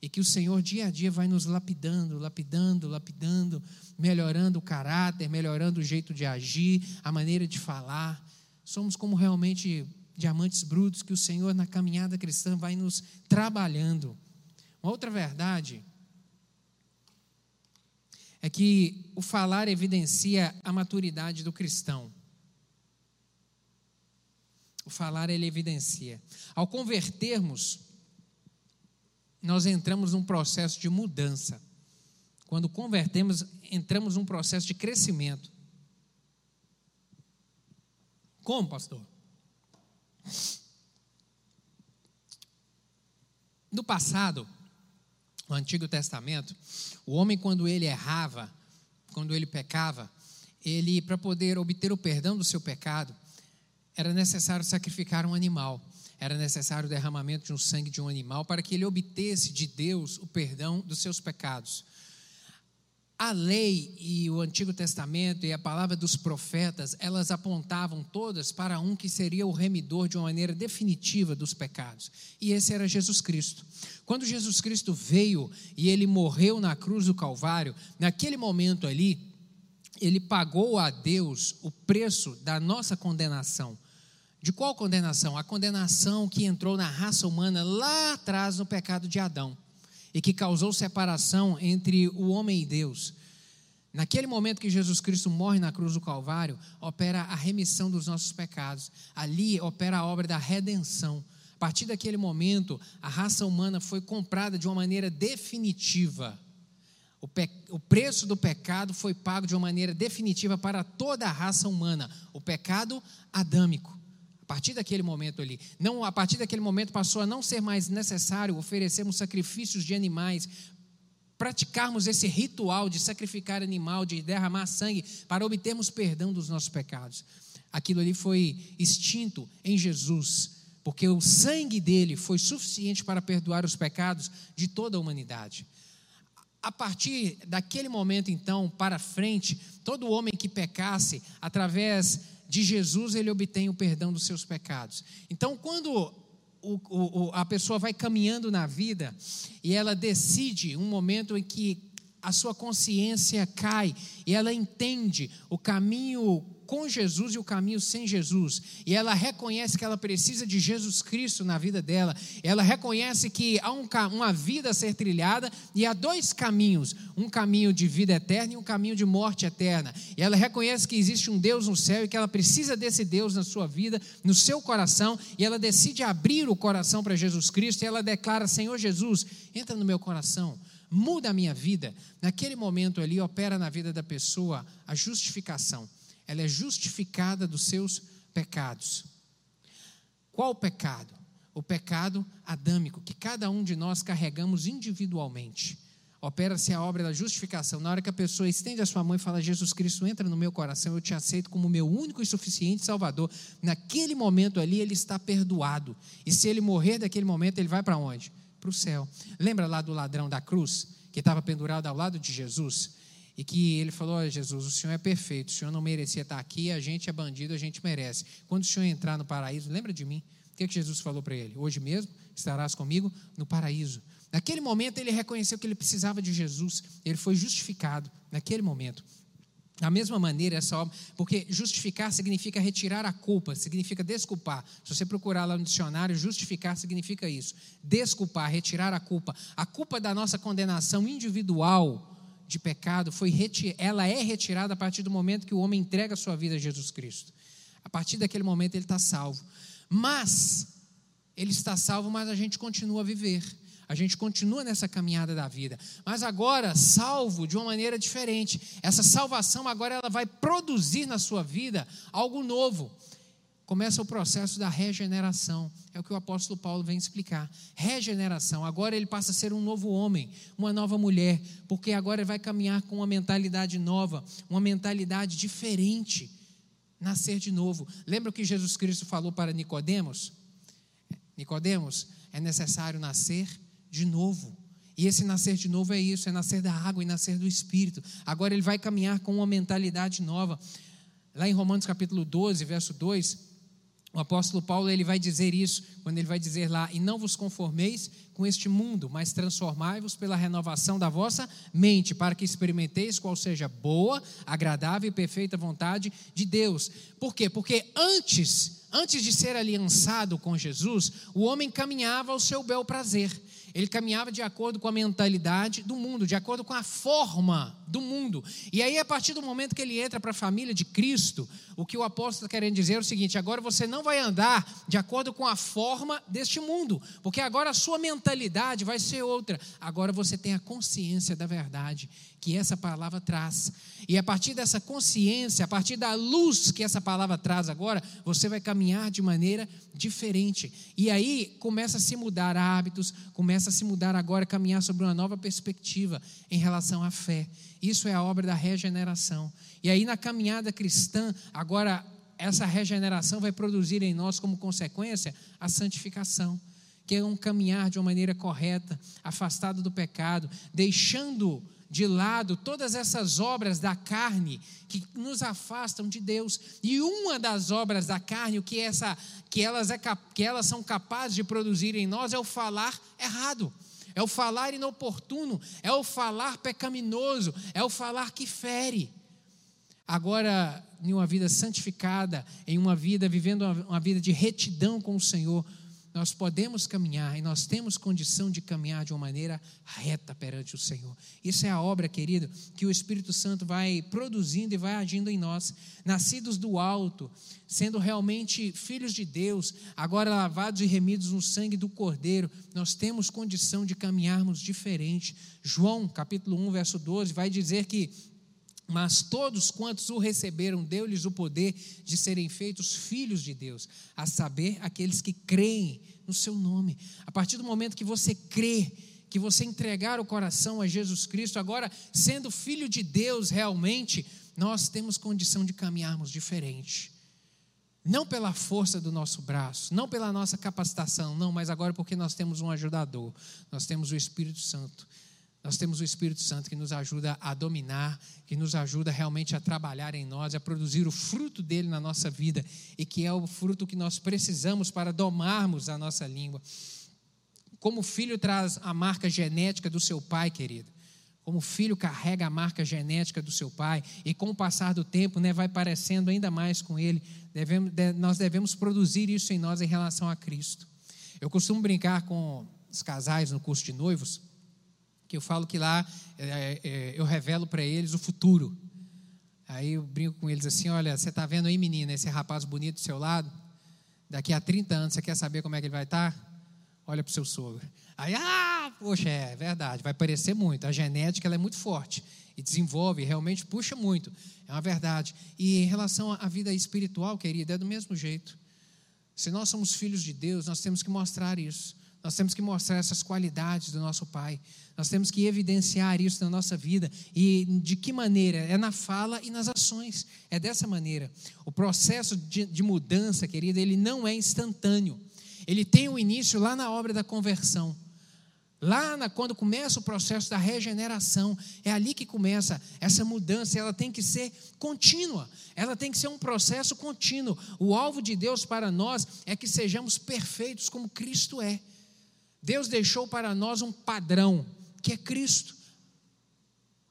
E que o Senhor dia a dia vai nos lapidando, lapidando, lapidando, melhorando o caráter, melhorando o jeito de agir, a maneira de falar. Somos como realmente diamantes brutos que o Senhor, na caminhada cristã, vai nos trabalhando. Uma outra verdade é que o falar evidencia a maturidade do cristão. O falar ele evidencia. Ao convertermos, nós entramos num processo de mudança. Quando convertemos, entramos num processo de crescimento. Como, pastor? No passado, no Antigo Testamento, o homem, quando ele errava, quando ele pecava, ele, para poder obter o perdão do seu pecado, era necessário sacrificar um animal, era necessário o derramamento de um sangue de um animal para que ele obtesse de Deus o perdão dos seus pecados. A lei e o Antigo Testamento e a palavra dos profetas, elas apontavam todas para um que seria o remidor de uma maneira definitiva dos pecados. E esse era Jesus Cristo. Quando Jesus Cristo veio e ele morreu na cruz do Calvário, naquele momento ali, ele pagou a Deus o preço da nossa condenação. De qual condenação? A condenação que entrou na raça humana lá atrás no pecado de Adão e que causou separação entre o homem e Deus. Naquele momento que Jesus Cristo morre na cruz do Calvário, opera a remissão dos nossos pecados. Ali opera a obra da redenção. A partir daquele momento, a raça humana foi comprada de uma maneira definitiva. O, pe... o, preço do pecado foi pago de uma maneira definitiva para toda a raça humana, o pecado adâmico. Partir daquele momento ali, não, a partir daquele momento passou a não ser mais necessário oferecermos sacrifícios de animais, praticarmos esse ritual de sacrificar animal, de derramar sangue para obtermos perdão dos nossos pecados. Aquilo ali foi extinto em Jesus, porque o sangue dele foi suficiente para perdoar os pecados de toda a humanidade. A partir daquele momento, então, para frente, todo homem que pecasse, através de Jesus, ele obtém o perdão dos seus pecados. Então, quando o, o, a pessoa vai caminhando na vida e ela decide um momento em que a sua consciência cai e ela entende o caminho com Jesus e o caminho sem Jesus. E ela reconhece que ela precisa de Jesus Cristo na vida dela. Ela reconhece que há um, uma vida a ser trilhada e há dois caminhos: um caminho de vida eterna e um caminho de morte eterna. E ela reconhece que existe um Deus no céu e que ela precisa desse Deus na sua vida, no seu coração. E ela decide abrir o coração para Jesus Cristo e ela declara: Senhor Jesus, entra no meu coração muda a minha vida. Naquele momento ali opera na vida da pessoa a justificação ela é justificada dos seus pecados. Qual pecado? O pecado adâmico, que cada um de nós carregamos individualmente. Opera-se a obra da justificação. Na hora que a pessoa estende a sua mão e fala: Jesus Cristo, entra no meu coração, eu te aceito como meu único e suficiente Salvador. Naquele momento ali, ele está perdoado. E se ele morrer daquele momento, ele vai para onde? Para o céu. Lembra lá do ladrão da cruz, que estava pendurado ao lado de Jesus? E que ele falou: Olha, Jesus, o Senhor é perfeito, o Senhor não merecia estar aqui, a gente é bandido, a gente merece. Quando o Senhor entrar no paraíso, lembra de mim? O que, é que Jesus falou para ele? Hoje mesmo estarás comigo no paraíso. Naquele momento ele reconheceu que ele precisava de Jesus, ele foi justificado naquele momento. Da mesma maneira, essa obra, porque justificar significa retirar a culpa, significa desculpar. Se você procurar lá no dicionário, justificar significa isso: desculpar, retirar a culpa. A culpa da nossa condenação individual de pecado foi ela é retirada a partir do momento que o homem entrega a sua vida a Jesus Cristo. A partir daquele momento ele está salvo. Mas ele está salvo, mas a gente continua a viver. A gente continua nessa caminhada da vida, mas agora salvo de uma maneira diferente. Essa salvação agora ela vai produzir na sua vida algo novo começa o processo da regeneração. É o que o apóstolo Paulo vem explicar. Regeneração. Agora ele passa a ser um novo homem, uma nova mulher, porque agora ele vai caminhar com uma mentalidade nova, uma mentalidade diferente. Nascer de novo. Lembra o que Jesus Cristo falou para Nicodemos? Nicodemos, é necessário nascer de novo. E esse nascer de novo é isso, é nascer da água e nascer do espírito. Agora ele vai caminhar com uma mentalidade nova. Lá em Romanos capítulo 12, verso 2, o apóstolo Paulo ele vai dizer isso quando ele vai dizer lá: "E não vos conformeis com este mundo, mas transformai-vos pela renovação da vossa mente, para que experimenteis qual seja a boa, agradável e perfeita vontade de Deus." Por quê? Porque antes, antes de ser aliançado com Jesus, o homem caminhava ao seu bel prazer. Ele caminhava de acordo com a mentalidade do mundo, de acordo com a forma do mundo. E aí, a partir do momento que ele entra para a família de Cristo, o que o apóstolo está querendo dizer é o seguinte: agora você não vai andar de acordo com a forma deste mundo, porque agora a sua mentalidade vai ser outra. Agora você tem a consciência da verdade que essa palavra traz. E a partir dessa consciência, a partir da luz que essa palavra traz agora, você vai caminhar de maneira diferente. E aí começa a se mudar hábitos, começa a se mudar agora, caminhar sobre uma nova perspectiva em relação à fé. Isso é a obra da regeneração. E aí na caminhada cristã, agora essa regeneração vai produzir em nós como consequência a santificação, que é um caminhar de uma maneira correta, afastado do pecado, deixando de lado todas essas obras da carne que nos afastam de Deus. E uma das obras da carne, o que, essa, que, elas é, que elas são capazes de produzir em nós, é o falar errado é o falar inoportuno, é o falar pecaminoso, é o falar que fere. Agora, em uma vida santificada, em uma vida vivendo uma vida de retidão com o Senhor, nós podemos caminhar e nós temos condição de caminhar de uma maneira reta perante o Senhor. Isso é a obra, querido, que o Espírito Santo vai produzindo e vai agindo em nós, nascidos do alto, sendo realmente filhos de Deus, agora lavados e remidos no sangue do Cordeiro, nós temos condição de caminharmos diferente. João, capítulo 1, verso 12, vai dizer que mas todos quantos o receberam, deu-lhes o poder de serem feitos filhos de Deus, a saber, aqueles que creem no seu nome. A partir do momento que você crê, que você entregar o coração a Jesus Cristo, agora sendo filho de Deus realmente, nós temos condição de caminharmos diferente. Não pela força do nosso braço, não pela nossa capacitação, não, mas agora porque nós temos um ajudador, nós temos o Espírito Santo nós temos o Espírito Santo que nos ajuda a dominar, que nos ajuda realmente a trabalhar em nós, a produzir o fruto dele na nossa vida e que é o fruto que nós precisamos para domarmos a nossa língua. Como o filho traz a marca genética do seu pai, querido. Como o filho carrega a marca genética do seu pai e com o passar do tempo, né, vai parecendo ainda mais com ele. Devemos, nós devemos produzir isso em nós em relação a Cristo. Eu costumo brincar com os casais no curso de noivos que eu falo que lá é, é, eu revelo para eles o futuro. Aí eu brinco com eles assim: olha, você está vendo aí, menina, esse rapaz bonito do seu lado? Daqui a 30 anos, você quer saber como é que ele vai estar? Tá? Olha para o seu sogro. Aí, ah, poxa, é verdade, vai parecer muito. A genética ela é muito forte e desenvolve, realmente puxa muito. É uma verdade. E em relação à vida espiritual, querida, é do mesmo jeito. Se nós somos filhos de Deus, nós temos que mostrar isso. Nós temos que mostrar essas qualidades do nosso Pai. Nós temos que evidenciar isso na nossa vida. E de que maneira? É na fala e nas ações. É dessa maneira. O processo de, de mudança, querida, ele não é instantâneo. Ele tem o um início lá na obra da conversão. Lá na, quando começa o processo da regeneração, é ali que começa essa mudança. Ela tem que ser contínua, ela tem que ser um processo contínuo. O alvo de Deus para nós é que sejamos perfeitos como Cristo é. Deus deixou para nós um padrão, que é Cristo.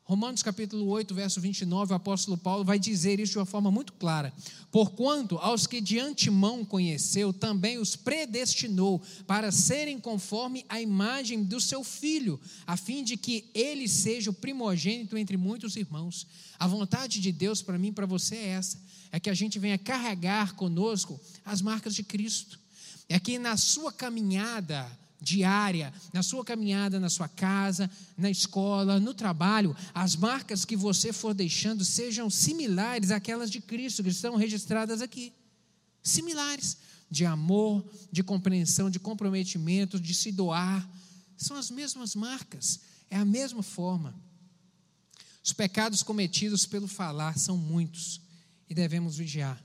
Romanos capítulo 8, verso 29, o apóstolo Paulo vai dizer isso de uma forma muito clara. Porquanto aos que de antemão conheceu, também os predestinou para serem conforme a imagem do seu filho, a fim de que ele seja o primogênito entre muitos irmãos. A vontade de Deus para mim e para você é essa: é que a gente venha carregar conosco as marcas de Cristo. É que na sua caminhada, diária, na sua caminhada, na sua casa, na escola, no trabalho, as marcas que você for deixando sejam similares àquelas de Cristo que estão registradas aqui. Similares de amor, de compreensão, de comprometimento, de se doar. São as mesmas marcas, é a mesma forma. Os pecados cometidos pelo falar são muitos e devemos vigiar.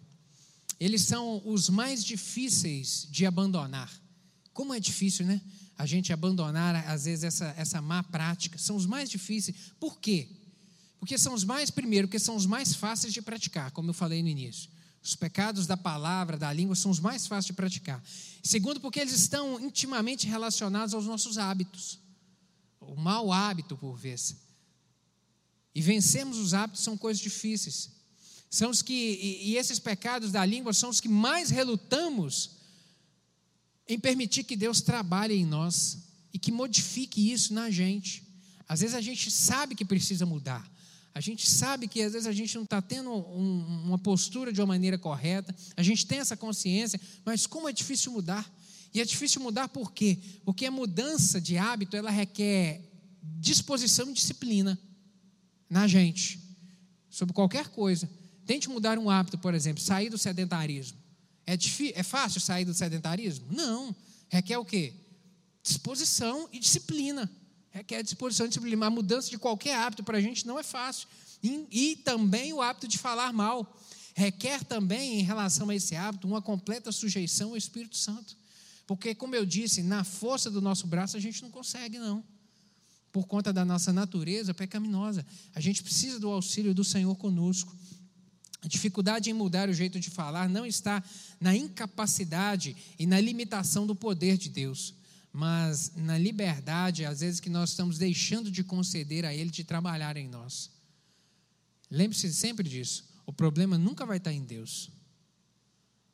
Eles são os mais difíceis de abandonar como é difícil, né? A gente abandonar, às vezes, essa, essa má prática. São os mais difíceis. Por quê? Porque são os mais, primeiro, porque são os mais fáceis de praticar, como eu falei no início. Os pecados da palavra, da língua, são os mais fáceis de praticar. Segundo, porque eles estão intimamente relacionados aos nossos hábitos. O mau hábito, por vezes. E vencermos os hábitos são coisas difíceis. São os que, e esses pecados da língua são os que mais relutamos em permitir que Deus trabalhe em nós e que modifique isso na gente. Às vezes a gente sabe que precisa mudar. A gente sabe que às vezes a gente não está tendo um, uma postura de uma maneira correta. A gente tem essa consciência, mas como é difícil mudar? E é difícil mudar por quê? Porque a mudança de hábito ela requer disposição e disciplina na gente sobre qualquer coisa. Tente mudar um hábito, por exemplo, sair do sedentarismo. É, difícil, é fácil sair do sedentarismo? Não. Requer o quê? Disposição e disciplina. Requer disposição e disciplina. A mudança de qualquer hábito para a gente não é fácil. E, e também o hábito de falar mal. Requer também, em relação a esse hábito, uma completa sujeição ao Espírito Santo. Porque, como eu disse, na força do nosso braço a gente não consegue, não. Por conta da nossa natureza pecaminosa. A gente precisa do auxílio do Senhor conosco. A dificuldade em mudar o jeito de falar não está na incapacidade e na limitação do poder de Deus, mas na liberdade, às vezes, que nós estamos deixando de conceder a Ele de trabalhar em nós. Lembre-se sempre disso. O problema nunca vai estar em Deus.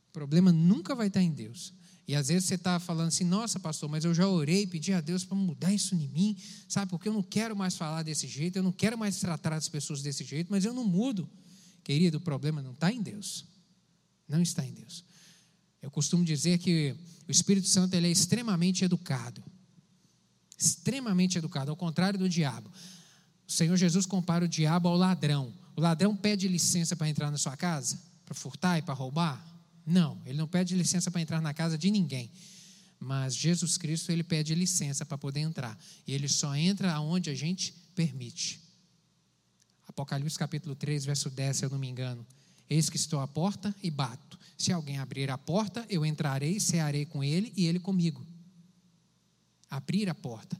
O problema nunca vai estar em Deus. E às vezes você está falando assim, nossa, pastor, mas eu já orei, pedi a Deus para mudar isso em mim, sabe? Porque eu não quero mais falar desse jeito, eu não quero mais tratar as pessoas desse jeito, mas eu não mudo. Querido, o problema não está em Deus. Não está em Deus. Eu costumo dizer que o Espírito Santo ele é extremamente educado. Extremamente educado, ao contrário do diabo. O Senhor Jesus compara o diabo ao ladrão. O ladrão pede licença para entrar na sua casa? Para furtar e para roubar? Não, ele não pede licença para entrar na casa de ninguém. Mas Jesus Cristo, ele pede licença para poder entrar. E ele só entra aonde a gente permite. Apocalipse capítulo 3, verso 10, se eu não me engano. Eis que estou à porta e bato. Se alguém abrir a porta, eu entrarei, cearei com ele e ele comigo. Abrir a porta.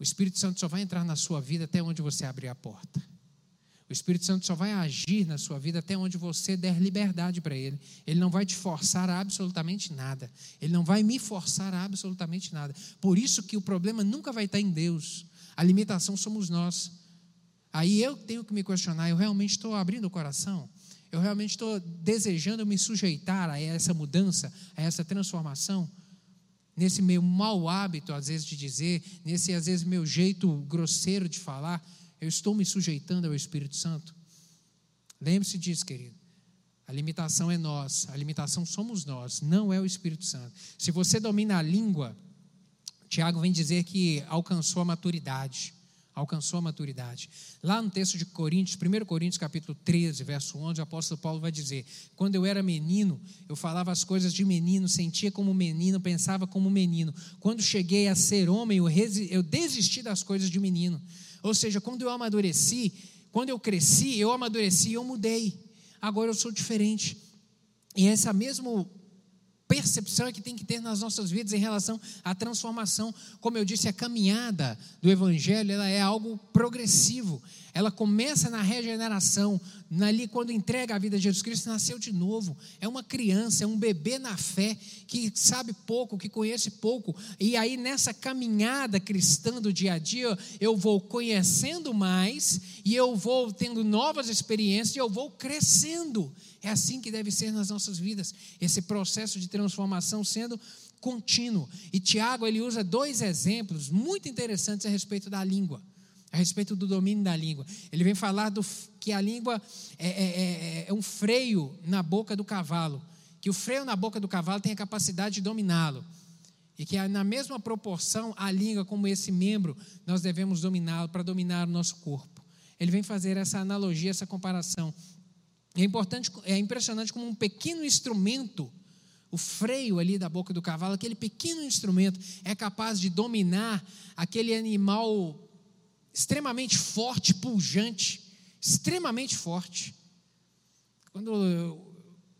O Espírito Santo só vai entrar na sua vida até onde você abrir a porta. O Espírito Santo só vai agir na sua vida até onde você der liberdade para Ele. Ele não vai te forçar a absolutamente nada. Ele não vai me forçar a absolutamente nada. Por isso que o problema nunca vai estar em Deus. A limitação somos nós. Aí eu tenho que me questionar: eu realmente estou abrindo o coração? Eu realmente estou desejando me sujeitar a essa mudança, a essa transformação? Nesse meu mau hábito, às vezes, de dizer, nesse, às vezes, meu jeito grosseiro de falar, eu estou me sujeitando ao Espírito Santo? Lembre-se disso, querido. A limitação é nós, a limitação somos nós, não é o Espírito Santo. Se você domina a língua, Tiago vem dizer que alcançou a maturidade. Alcançou a maturidade. Lá no texto de Coríntios, 1 Coríntios capítulo 13, verso 11, o apóstolo Paulo vai dizer: Quando eu era menino, eu falava as coisas de menino, sentia como menino, pensava como menino. Quando cheguei a ser homem, eu desisti das coisas de menino. Ou seja, quando eu amadureci, quando eu cresci, eu amadureci, eu mudei. Agora eu sou diferente. E essa mesma percepção é que tem que ter nas nossas vidas em relação à transformação. Como eu disse, a caminhada do Evangelho ela é algo progressivo. Ela começa na regeneração, ali quando entrega a vida a Jesus Cristo, nasceu de novo. É uma criança, é um bebê na fé, que sabe pouco, que conhece pouco. E aí, nessa caminhada cristã do dia a dia, eu vou conhecendo mais, e eu vou tendo novas experiências, e eu vou crescendo. É assim que deve ser nas nossas vidas, esse processo de transformação sendo contínuo. E Tiago ele usa dois exemplos muito interessantes a respeito da língua, a respeito do domínio da língua. Ele vem falar do, que a língua é, é, é, é um freio na boca do cavalo, que o freio na boca do cavalo tem a capacidade de dominá-lo. E que na mesma proporção, a língua, como esse membro, nós devemos dominá-lo para dominar o nosso corpo. Ele vem fazer essa analogia, essa comparação é importante, é impressionante como um pequeno instrumento, o freio ali da boca do cavalo, aquele pequeno instrumento é capaz de dominar aquele animal extremamente forte, pujante, extremamente forte. Quando eu,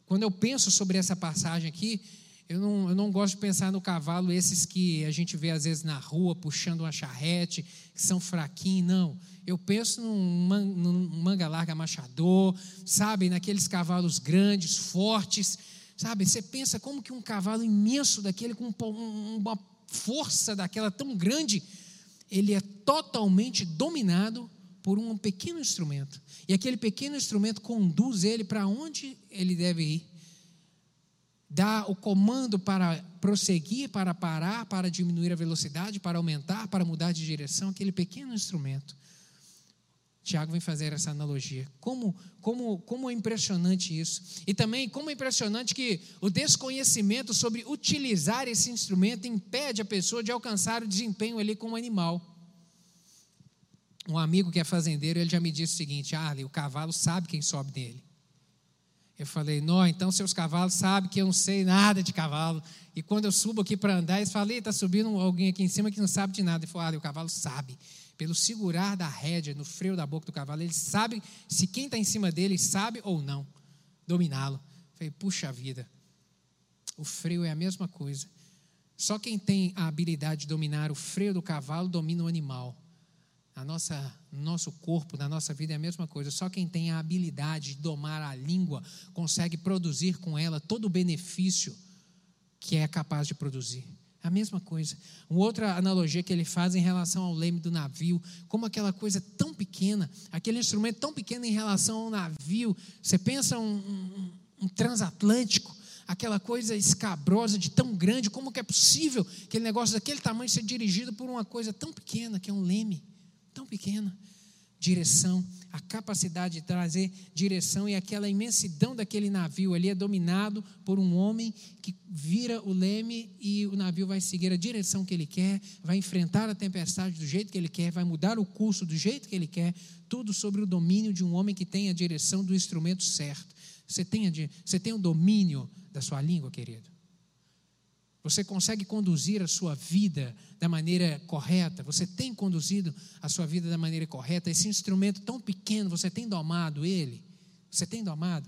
quando eu penso sobre essa passagem aqui, eu não, eu não gosto de pensar no cavalo, esses que a gente vê às vezes na rua puxando uma charrete, que são fraquinhos, não. Eu penso num, num manga larga machador, sabe, naqueles cavalos grandes, fortes, sabe? Você pensa como que um cavalo imenso daquele, com uma força daquela tão grande, ele é totalmente dominado por um pequeno instrumento. E aquele pequeno instrumento conduz ele para onde ele deve ir dá o comando para prosseguir, para parar, para diminuir a velocidade, para aumentar, para mudar de direção, aquele pequeno instrumento. Tiago vem fazer essa analogia. Como, como, como é impressionante isso. E também como é impressionante que o desconhecimento sobre utilizar esse instrumento impede a pessoa de alcançar o desempenho ali com o animal. Um amigo que é fazendeiro, ele já me disse o seguinte: Arley, o cavalo sabe quem sobe nele. Eu falei, não, então seus cavalos sabem que eu não sei nada de cavalo. E quando eu subo aqui para andar, eles falam, está subindo alguém aqui em cima que não sabe de nada. Ele falou, ah, o cavalo sabe. Pelo segurar da rédea no freio da boca do cavalo, ele sabe se quem está em cima dele sabe ou não dominá-lo. Falei, puxa vida, o freio é a mesma coisa. Só quem tem a habilidade de dominar o freio do cavalo domina o animal. A nossa, nosso corpo, na nossa vida é a mesma coisa. Só quem tem a habilidade de domar a língua consegue produzir com ela todo o benefício que é capaz de produzir. A mesma coisa. Uma outra analogia que ele faz em relação ao leme do navio, como aquela coisa tão pequena, aquele instrumento tão pequeno em relação ao navio. Você pensa um, um, um transatlântico, aquela coisa escabrosa de tão grande, como que é possível aquele negócio daquele tamanho ser dirigido por uma coisa tão pequena, que é um leme, tão pequena? Direção, a capacidade de trazer direção e aquela imensidão daquele navio ali é dominado por um homem que vira o leme e o navio vai seguir a direção que ele quer, vai enfrentar a tempestade do jeito que ele quer, vai mudar o curso do jeito que ele quer, tudo sobre o domínio de um homem que tem a direção do instrumento certo. Você tem, a, você tem o domínio da sua língua, querido? Você consegue conduzir a sua vida da maneira correta? Você tem conduzido a sua vida da maneira correta? Esse instrumento tão pequeno, você tem domado ele? Você tem domado?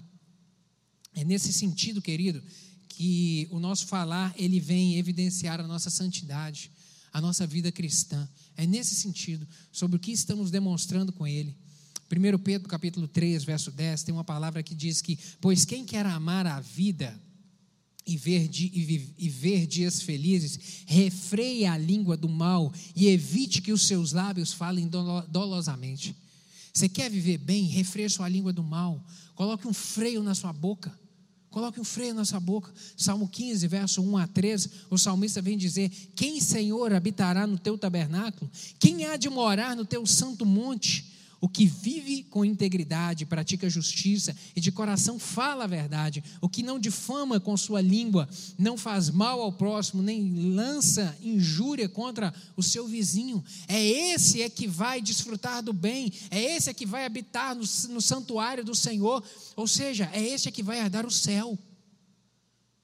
É nesse sentido, querido, que o nosso falar ele vem evidenciar a nossa santidade, a nossa vida cristã. É nesse sentido, sobre o que estamos demonstrando com ele. 1 Pedro capítulo 3, verso 10, tem uma palavra que diz que, pois quem quer amar a vida e ver, e ver dias felizes, refreie a língua do mal e evite que os seus lábios falem dolosamente. Você quer viver bem? Refreie sua língua do mal. Coloque um freio na sua boca. Coloque um freio na sua boca. Salmo 15, verso 1 a 13, o salmista vem dizer: Quem, Senhor, habitará no teu tabernáculo? Quem há de morar no teu santo monte? O que vive com integridade, pratica justiça e de coração fala a verdade, o que não difama com sua língua, não faz mal ao próximo, nem lança injúria contra o seu vizinho, é esse é que vai desfrutar do bem, é esse é que vai habitar no, no santuário do Senhor, ou seja, é esse é que vai herdar o céu.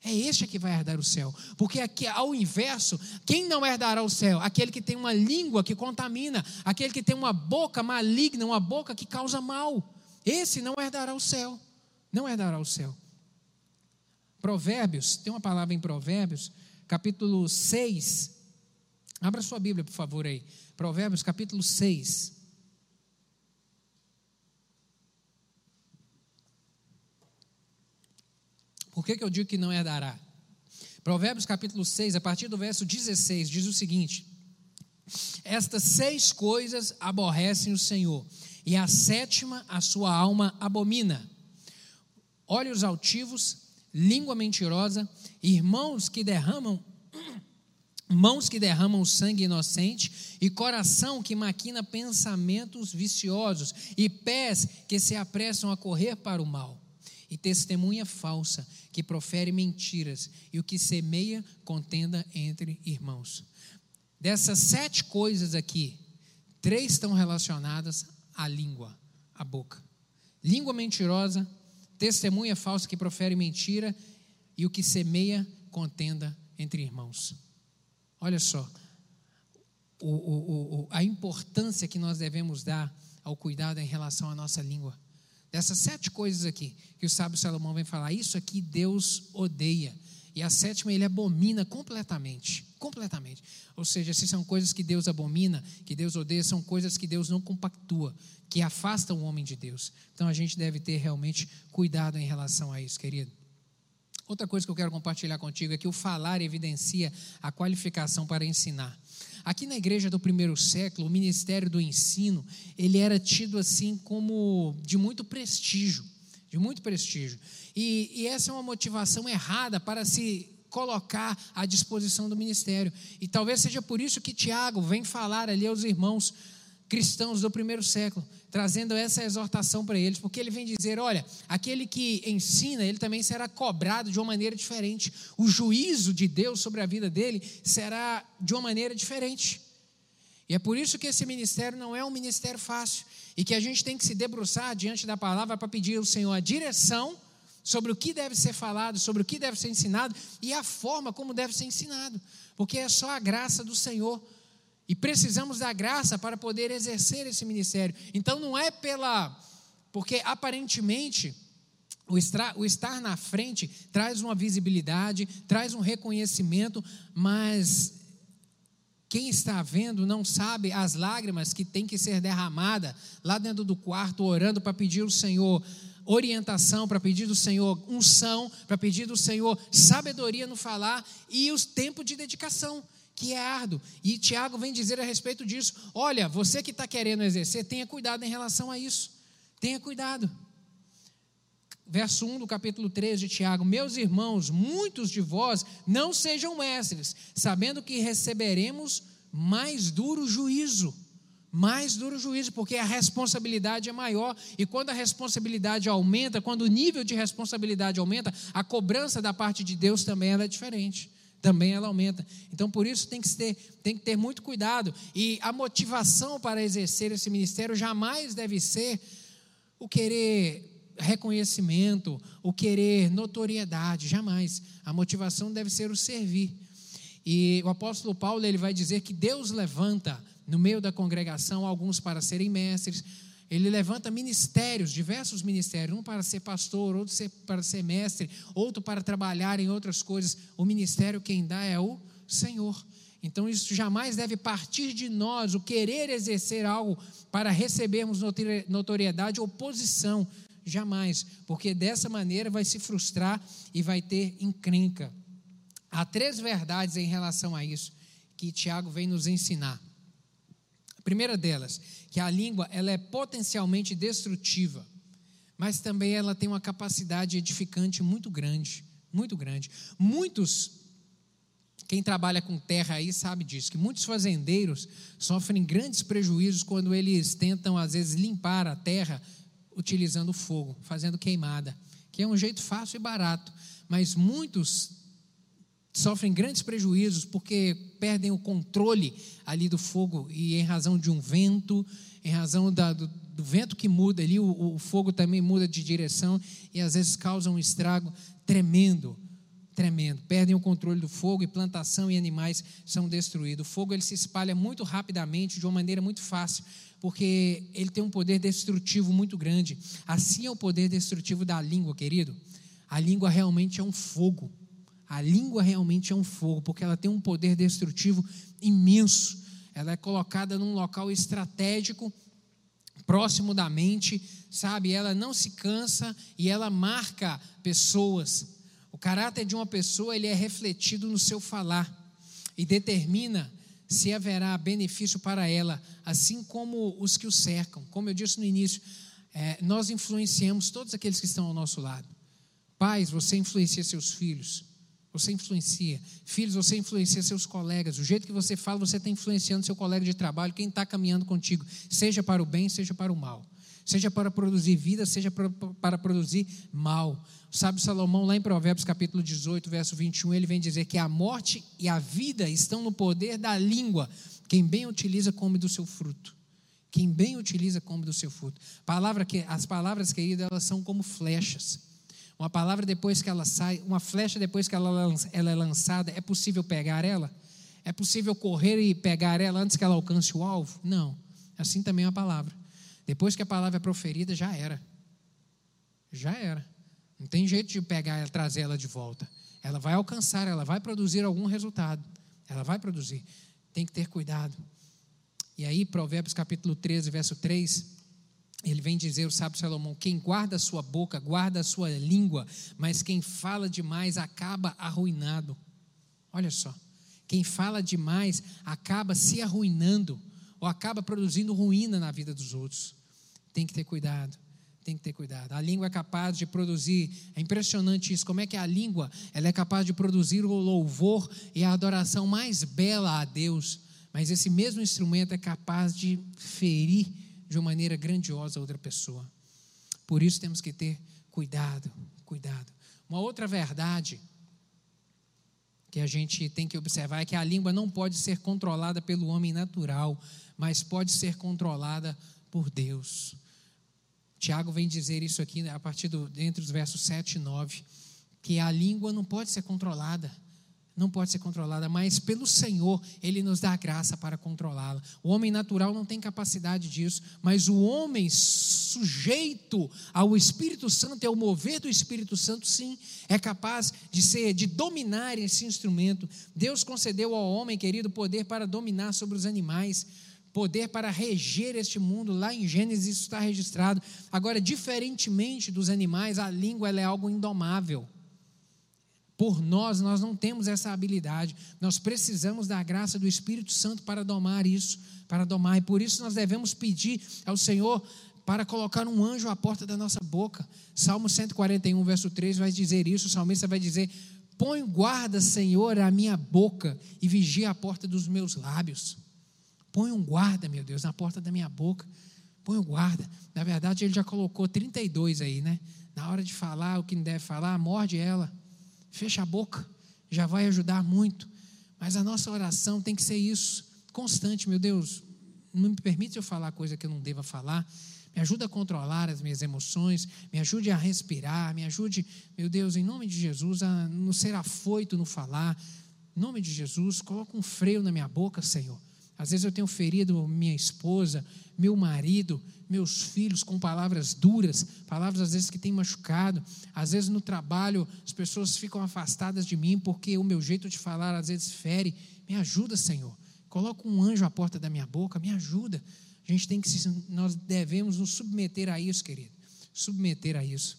É este que vai herdar o céu. Porque aqui, ao inverso, quem não herdará o céu? Aquele que tem uma língua que contamina, aquele que tem uma boca maligna, uma boca que causa mal. Esse não herdará o céu. Não herdará o céu. Provérbios, tem uma palavra em Provérbios, capítulo 6. Abra sua Bíblia, por favor, aí. Provérbios, capítulo 6. Por que, que eu digo que não herdará? Provérbios capítulo 6, a partir do verso 16, diz o seguinte: Estas seis coisas aborrecem o Senhor, e a sétima a sua alma abomina: olhos altivos, língua mentirosa, irmãos que derramam mãos que derramam sangue inocente, e coração que maquina pensamentos viciosos, e pés que se apressam a correr para o mal e testemunha falsa, que profere mentiras, e o que semeia contenda entre irmãos. Dessas sete coisas aqui, três estão relacionadas à língua, à boca. Língua mentirosa, testemunha falsa que profere mentira, e o que semeia contenda entre irmãos. Olha só, o, o, o, a importância que nós devemos dar ao cuidado em relação à nossa língua. Dessas sete coisas aqui que o sábio Salomão vem falar, isso aqui Deus odeia. E a sétima ele abomina completamente. Completamente. Ou seja, se são coisas que Deus abomina, que Deus odeia, são coisas que Deus não compactua, que afastam o homem de Deus. Então a gente deve ter realmente cuidado em relação a isso, querido. Outra coisa que eu quero compartilhar contigo é que o falar evidencia a qualificação para ensinar. Aqui na igreja do primeiro século, o ministério do ensino, ele era tido assim como de muito prestígio, de muito prestígio. E, e essa é uma motivação errada para se colocar à disposição do ministério. E talvez seja por isso que Tiago vem falar ali aos irmãos cristãos do primeiro século, trazendo essa exortação para eles, porque ele vem dizer: olha, aquele que ensina, ele também será cobrado de uma maneira diferente. O juízo de Deus sobre a vida dele será de uma maneira diferente. E é por isso que esse ministério não é um ministério fácil e que a gente tem que se debruçar diante da palavra para pedir ao Senhor a direção sobre o que deve ser falado, sobre o que deve ser ensinado e a forma como deve ser ensinado, porque é só a graça do Senhor e precisamos da graça para poder exercer esse ministério. Então não é pela. Porque aparentemente o estar, o estar na frente traz uma visibilidade, traz um reconhecimento, mas quem está vendo não sabe as lágrimas que tem que ser derramada lá dentro do quarto, orando para pedir ao Senhor orientação, para pedir do Senhor unção, para pedir do Senhor sabedoria no falar e os tempos de dedicação que é árduo. E Tiago vem dizer a respeito disso: olha, você que está querendo exercer, tenha cuidado em relação a isso. Tenha cuidado. verso 1 do capítulo 3 de Tiago: Meus irmãos, muitos de vós não sejam mestres, sabendo que receberemos mais duro juízo. Mais duro juízo, porque a responsabilidade é maior, e quando a responsabilidade aumenta, quando o nível de responsabilidade aumenta, a cobrança da parte de Deus também é diferente também ela aumenta. Então, por isso, tem que, ter, tem que ter muito cuidado. E a motivação para exercer esse ministério jamais deve ser o querer reconhecimento, o querer notoriedade, jamais. A motivação deve ser o servir. E o apóstolo Paulo ele vai dizer que Deus levanta no meio da congregação alguns para serem mestres, ele levanta ministérios, diversos ministérios, um para ser pastor, outro para ser mestre, outro para trabalhar em outras coisas. O ministério quem dá é o Senhor. Então isso jamais deve partir de nós, o querer exercer algo para recebermos notoriedade ou posição, jamais, porque dessa maneira vai se frustrar e vai ter encrenca. Há três verdades em relação a isso que Tiago vem nos ensinar. Primeira delas, que a língua ela é potencialmente destrutiva, mas também ela tem uma capacidade edificante muito grande, muito grande. Muitos quem trabalha com terra aí sabe disso, que muitos fazendeiros sofrem grandes prejuízos quando eles tentam, às vezes, limpar a terra utilizando fogo, fazendo queimada, que é um jeito fácil e barato, mas muitos sofrem grandes prejuízos porque perdem o controle ali do fogo e em razão de um vento, em razão da, do, do, vento que muda ali, o, o, fogo também muda de direção e às vezes causa um estrago tremendo, tremendo. Perdem o controle do fogo e plantação e animais são destruídos. O fogo ele se espalha muito rapidamente, de uma maneira muito fácil, porque ele tem um poder destrutivo muito grande. Assim é o poder destrutivo da língua, querido. A língua realmente é um fogo a língua realmente é um fogo, porque ela tem um poder destrutivo imenso. Ela é colocada num local estratégico, próximo da mente, sabe? Ela não se cansa e ela marca pessoas. O caráter de uma pessoa ele é refletido no seu falar e determina se haverá benefício para ela, assim como os que o cercam. Como eu disse no início, é, nós influenciamos todos aqueles que estão ao nosso lado. Pais, você influencia seus filhos você influencia. Filhos, você influencia seus colegas. O jeito que você fala, você está influenciando seu colega de trabalho, quem está caminhando contigo, seja para o bem, seja para o mal. Seja para produzir vida, seja para, para produzir mal. O sábio Salomão, lá em Provérbios capítulo 18, verso 21, ele vem dizer que a morte e a vida estão no poder da língua. Quem bem utiliza, come do seu fruto. Quem bem utiliza, come do seu fruto. Palavra que, as palavras, queridas, elas são como flechas uma palavra depois que ela sai, uma flecha depois que ela, ela é lançada, é possível pegar ela? É possível correr e pegar ela antes que ela alcance o alvo? Não. Assim também é a palavra. Depois que a palavra é proferida, já era. Já era. Não tem jeito de pegar ela, trazer ela de volta. Ela vai alcançar, ela vai produzir algum resultado. Ela vai produzir. Tem que ter cuidado. E aí, Provérbios capítulo 13, verso 3, ele vem dizer, o sábio Salomão: quem guarda a sua boca, guarda a sua língua, mas quem fala demais acaba arruinado. Olha só, quem fala demais acaba se arruinando, ou acaba produzindo ruína na vida dos outros. Tem que ter cuidado, tem que ter cuidado. A língua é capaz de produzir, é impressionante isso, como é que a língua ela é capaz de produzir o louvor e a adoração mais bela a Deus, mas esse mesmo instrumento é capaz de ferir de uma maneira grandiosa a outra pessoa. Por isso temos que ter cuidado, cuidado. Uma outra verdade que a gente tem que observar é que a língua não pode ser controlada pelo homem natural, mas pode ser controlada por Deus. Tiago vem dizer isso aqui né, a partir do, entre os versos 7 e 9, que a língua não pode ser controlada não pode ser controlada, mas pelo Senhor Ele nos dá graça para controlá-la. O homem natural não tem capacidade disso, mas o homem sujeito ao Espírito Santo e ao mover do Espírito Santo, sim, é capaz de ser, de dominar esse instrumento. Deus concedeu ao homem, querido, poder para dominar sobre os animais poder para reger este mundo. Lá em Gênesis isso está registrado. Agora, diferentemente dos animais, a língua é algo indomável. Por nós, nós não temos essa habilidade. Nós precisamos da graça do Espírito Santo para domar isso, para domar. E por isso nós devemos pedir ao Senhor para colocar um anjo à porta da nossa boca. Salmo 141, verso 3 vai dizer isso. O salmista vai dizer: Põe guarda, Senhor, a minha boca e vigia a porta dos meus lábios. Põe um guarda, meu Deus, na porta da minha boca. Põe um guarda. Na verdade, ele já colocou 32 aí, né? Na hora de falar o que não deve falar, morde ela. Fecha a boca. Já vai ajudar muito. Mas a nossa oração tem que ser isso, constante, meu Deus. Não me permite eu falar coisa que eu não deva falar me ajuda a controlar as minhas emoções, me ajude a respirar, me ajude, meu Deus, em nome de Jesus, a não ser afoito no falar. Em nome de Jesus, coloca um freio na minha boca, Senhor. Às vezes eu tenho ferido minha esposa, meu marido, meus filhos com palavras duras, palavras às vezes que têm machucado. Às vezes no trabalho as pessoas ficam afastadas de mim porque o meu jeito de falar às vezes fere. Me ajuda, Senhor. Coloca um anjo à porta da minha boca, me ajuda. A gente tem que nós devemos nos submeter a isso, querido. Submeter a isso.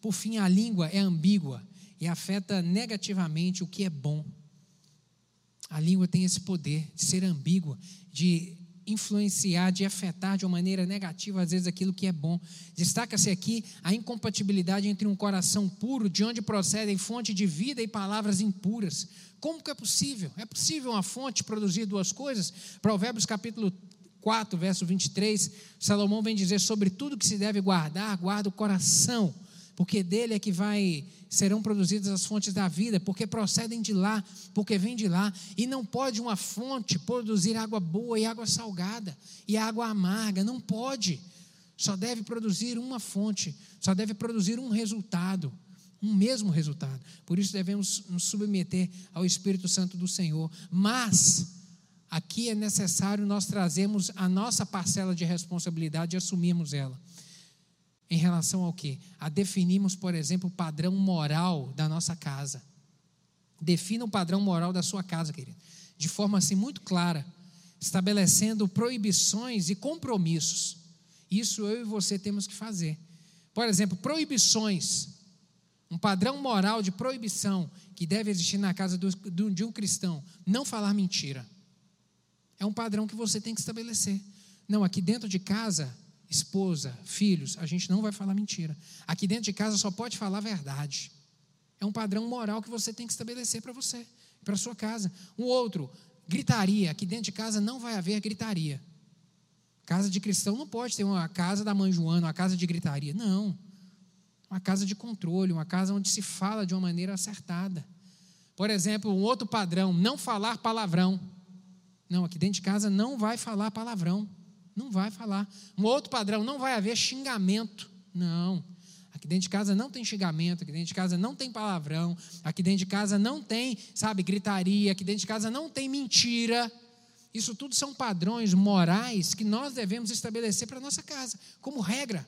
Por fim, a língua é ambígua e afeta negativamente o que é bom. A língua tem esse poder de ser ambígua, de influenciar, de afetar de uma maneira negativa, às vezes, aquilo que é bom. Destaca-se aqui a incompatibilidade entre um coração puro, de onde procedem fonte de vida e palavras impuras. Como que é possível? É possível uma fonte produzir duas coisas? Provérbios capítulo 4, verso 23, Salomão vem dizer sobre tudo que se deve guardar, guarda o coração, porque dele é que vai serão produzidas as fontes da vida, porque procedem de lá, porque vêm de lá, e não pode uma fonte produzir água boa e água salgada e água amarga, não pode. Só deve produzir uma fonte, só deve produzir um resultado, um mesmo resultado. Por isso devemos nos submeter ao Espírito Santo do Senhor. Mas aqui é necessário nós trazermos a nossa parcela de responsabilidade e assumirmos ela. Em relação ao que? A definirmos, por exemplo, o padrão moral da nossa casa. Defina o padrão moral da sua casa, querido, de forma assim muito clara, estabelecendo proibições e compromissos. Isso eu e você temos que fazer. Por exemplo, proibições. Um padrão moral de proibição que deve existir na casa do, de um cristão. Não falar mentira. É um padrão que você tem que estabelecer. Não, aqui dentro de casa, esposa, filhos, a gente não vai falar mentira. Aqui dentro de casa só pode falar verdade. É um padrão moral que você tem que estabelecer para você, para sua casa. Um outro, gritaria. Aqui dentro de casa não vai haver gritaria. Casa de cristão não pode ter uma casa da mãe Joana, uma casa de gritaria. Não. Uma casa de controle, uma casa onde se fala de uma maneira acertada. Por exemplo, um outro padrão, não falar palavrão. Não, aqui dentro de casa não vai falar palavrão. Não vai falar. Um outro padrão, não vai haver xingamento. Não. Aqui dentro de casa não tem xingamento, aqui dentro de casa não tem palavrão, aqui dentro de casa não tem, sabe, gritaria, aqui dentro de casa não tem mentira. Isso tudo são padrões morais que nós devemos estabelecer para a nossa casa, como regra.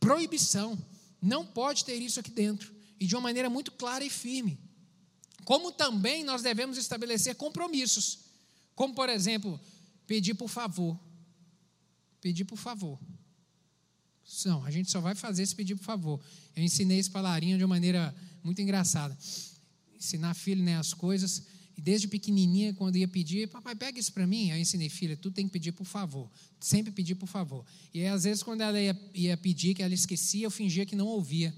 Proibição. Não pode ter isso aqui dentro. E de uma maneira muito clara e firme. Como também nós devemos estabelecer compromissos. Como, por exemplo, pedir por favor. Pedir por favor. Não, a gente só vai fazer esse pedir por favor. Eu ensinei esse palarinho de uma maneira muito engraçada. Ensinar filho né, as coisas. E desde pequenininha, quando ia pedir, papai, pega isso para mim. Aí eu ensinei, filha, tu tem que pedir por favor. Sempre pedir por favor. E aí, às vezes, quando ela ia, ia pedir, que ela esquecia, eu fingia que não ouvia.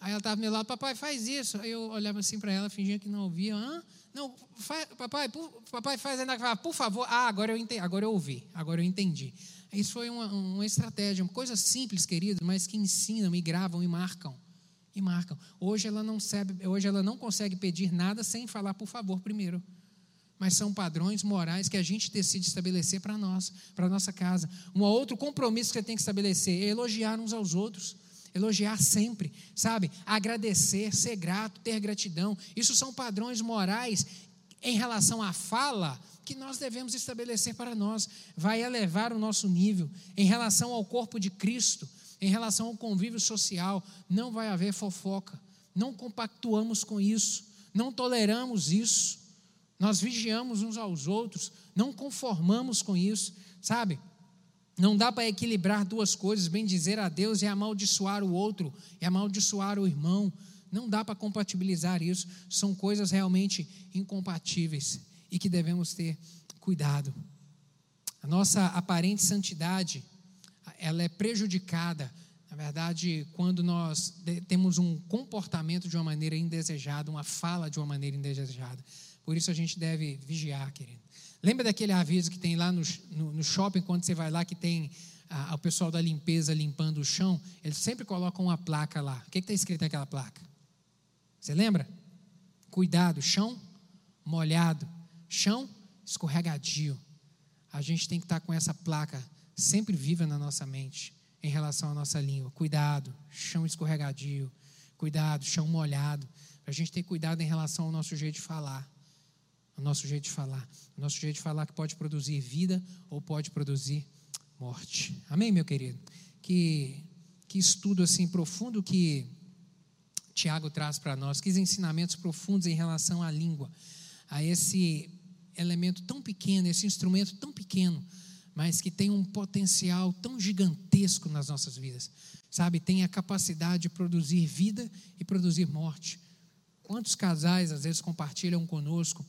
Aí ela estava do meu lado, papai, faz isso. Aí eu olhava assim para ela, fingia que não ouvia. Hã? Não, papai, por, papai faz ainda, por favor. Ah, agora eu entendi, agora eu ouvi, agora eu entendi. Isso foi uma, uma estratégia, uma coisa simples, querido, mas que ensinam e gravam e marcam. E marcam. Hoje ela não sabe, hoje ela não consegue pedir nada sem falar por favor primeiro. Mas são padrões morais que a gente decide estabelecer para nós, para nossa casa. Um outro compromisso que você tem que estabelecer é elogiar uns aos outros elogiar sempre, sabe? Agradecer, ser grato, ter gratidão. Isso são padrões morais em relação à fala que nós devemos estabelecer para nós. Vai elevar o nosso nível em relação ao corpo de Cristo, em relação ao convívio social. Não vai haver fofoca. Não compactuamos com isso. Não toleramos isso. Nós vigiamos uns aos outros. Não conformamos com isso, sabe? Não dá para equilibrar duas coisas, bem dizer a Deus e amaldiçoar o outro, e amaldiçoar o irmão. Não dá para compatibilizar isso. São coisas realmente incompatíveis e que devemos ter cuidado. A nossa aparente santidade, ela é prejudicada, na verdade, quando nós temos um comportamento de uma maneira indesejada, uma fala de uma maneira indesejada. Por isso a gente deve vigiar, querido. Lembra daquele aviso que tem lá no, no, no shopping, quando você vai lá, que tem a, o pessoal da limpeza limpando o chão? Eles sempre colocam uma placa lá. O que está escrito naquela placa? Você lembra? Cuidado, chão molhado, chão escorregadio. A gente tem que estar tá com essa placa sempre viva na nossa mente em relação à nossa língua. Cuidado, chão escorregadio. Cuidado, chão molhado. Para a gente ter cuidado em relação ao nosso jeito de falar o nosso jeito de falar. O nosso jeito de falar que pode produzir vida ou pode produzir morte. Amém, meu querido? Que, que estudo assim profundo que Tiago traz para nós, que ensinamentos profundos em relação à língua, a esse elemento tão pequeno, esse instrumento tão pequeno, mas que tem um potencial tão gigantesco nas nossas vidas. Sabe, tem a capacidade de produzir vida e produzir morte. Quantos casais às vezes compartilham conosco,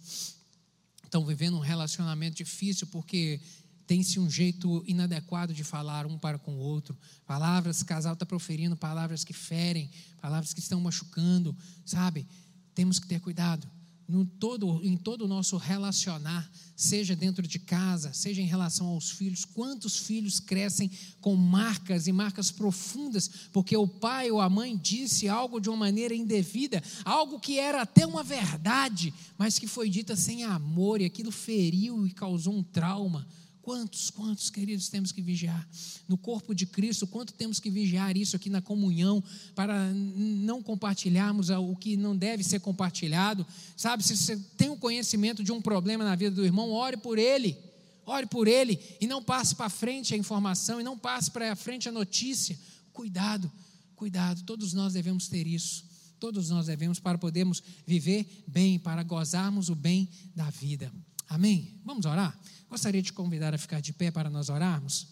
estão vivendo um relacionamento difícil porque tem-se um jeito inadequado de falar um para com o outro. Palavras, o casal está proferindo palavras que ferem, palavras que estão machucando, sabe? Temos que ter cuidado no todo, em todo o nosso relacionar, seja dentro de casa, seja em relação aos filhos. Quantos filhos crescem com marcas e marcas profundas, porque o pai ou a mãe disse algo de uma maneira indevida, algo que era até uma verdade, mas que foi dita sem amor e aquilo feriu e causou um trauma. Quantos, quantos, queridos, temos que vigiar? No corpo de Cristo, quanto temos que vigiar isso aqui na comunhão, para não compartilharmos o que não deve ser compartilhado? Sabe, se você tem o um conhecimento de um problema na vida do irmão, ore por ele. Ore por ele e não passe para frente a informação e não passe para frente a notícia. Cuidado, cuidado, todos nós devemos ter isso. Todos nós devemos para podermos viver bem, para gozarmos o bem da vida. Amém? Vamos orar? Gostaria de convidar a ficar de pé para nós orarmos.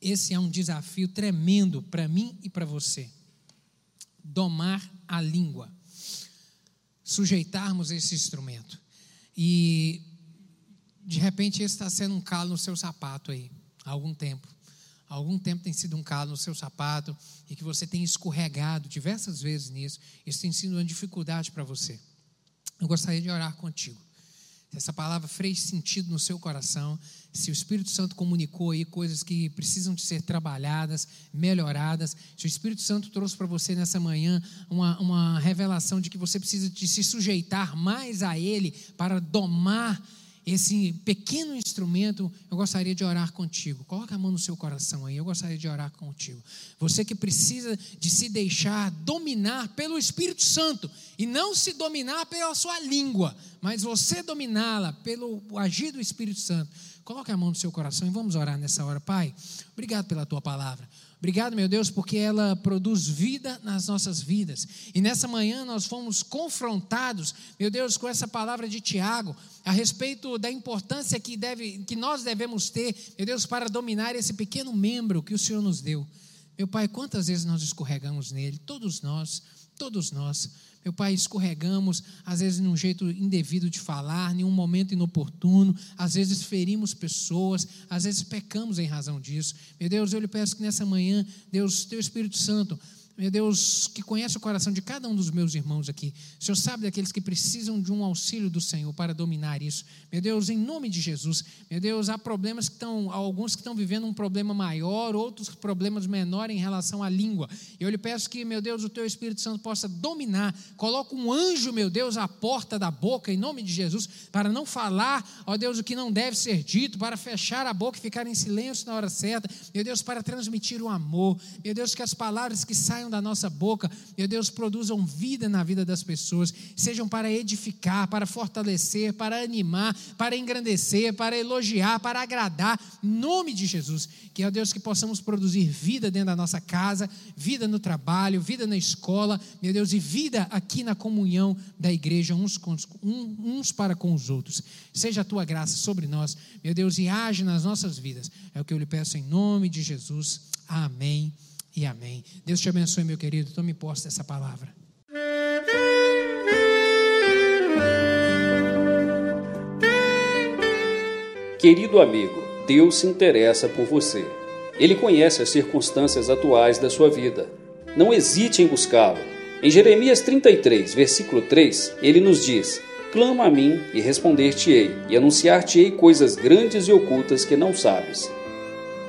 Esse é um desafio tremendo para mim e para você. Domar a língua. Sujeitarmos esse instrumento. E, de repente, esse está sendo um calo no seu sapato aí, há algum tempo há algum tempo tem sido um calo no seu sapato e que você tem escorregado diversas vezes nisso, isso tem sido uma dificuldade para você. Eu gostaria de orar contigo. Se essa palavra fez sentido no seu coração, se o Espírito Santo comunicou aí coisas que precisam de ser trabalhadas, melhoradas, se o Espírito Santo trouxe para você nessa manhã uma, uma revelação de que você precisa de se sujeitar mais a Ele para domar esse pequeno instrumento, eu gostaria de orar contigo. Coloca a mão no seu coração aí, eu gostaria de orar contigo. Você que precisa de se deixar dominar pelo Espírito Santo e não se dominar pela sua língua, mas você dominá-la pelo agir do Espírito Santo. Coloque a mão no seu coração e vamos orar nessa hora. Pai, obrigado pela tua palavra. Obrigado, meu Deus, porque ela produz vida nas nossas vidas. E nessa manhã nós fomos confrontados, meu Deus, com essa palavra de Tiago, a respeito da importância que, deve, que nós devemos ter, meu Deus, para dominar esse pequeno membro que o Senhor nos deu. Meu Pai, quantas vezes nós escorregamos nele? Todos nós, todos nós. Meu Pai, escorregamos, às vezes num jeito indevido de falar, em um momento inoportuno, às vezes ferimos pessoas, às vezes pecamos em razão disso. Meu Deus, eu lhe peço que nessa manhã, Deus, teu Espírito Santo, meu Deus, que conhece o coração de cada um dos meus irmãos aqui. O Senhor sabe daqueles que precisam de um auxílio do Senhor para dominar isso. Meu Deus, em nome de Jesus. Meu Deus, há problemas que estão, há alguns que estão vivendo um problema maior, outros problemas menores em relação à língua. Eu lhe peço que, meu Deus, o teu Espírito Santo possa dominar. Coloca um anjo, meu Deus, à porta da boca, em nome de Jesus, para não falar, ó Deus, o que não deve ser dito, para fechar a boca e ficar em silêncio na hora certa. Meu Deus, para transmitir o amor. Meu Deus, que as palavras que saiam saiam da nossa boca, meu Deus, produzam vida na vida das pessoas, sejam para edificar, para fortalecer, para animar, para engrandecer, para elogiar, para agradar, nome de Jesus. Que é Deus que possamos produzir vida dentro da nossa casa, vida no trabalho, vida na escola, meu Deus, e vida aqui na comunhão da igreja, uns, com, uns para com os outros. Seja a tua graça sobre nós, meu Deus, e age nas nossas vidas. É o que eu lhe peço em nome de Jesus. Amém e amém. Deus te abençoe, meu querido. Tome posse dessa palavra. Querido amigo, Deus se interessa por você. Ele conhece as circunstâncias atuais da sua vida. Não hesite em buscá-lo. Em Jeremias 33, versículo 3, ele nos diz: Clama a mim e responder-te-ei, e anunciar-te-ei coisas grandes e ocultas que não sabes.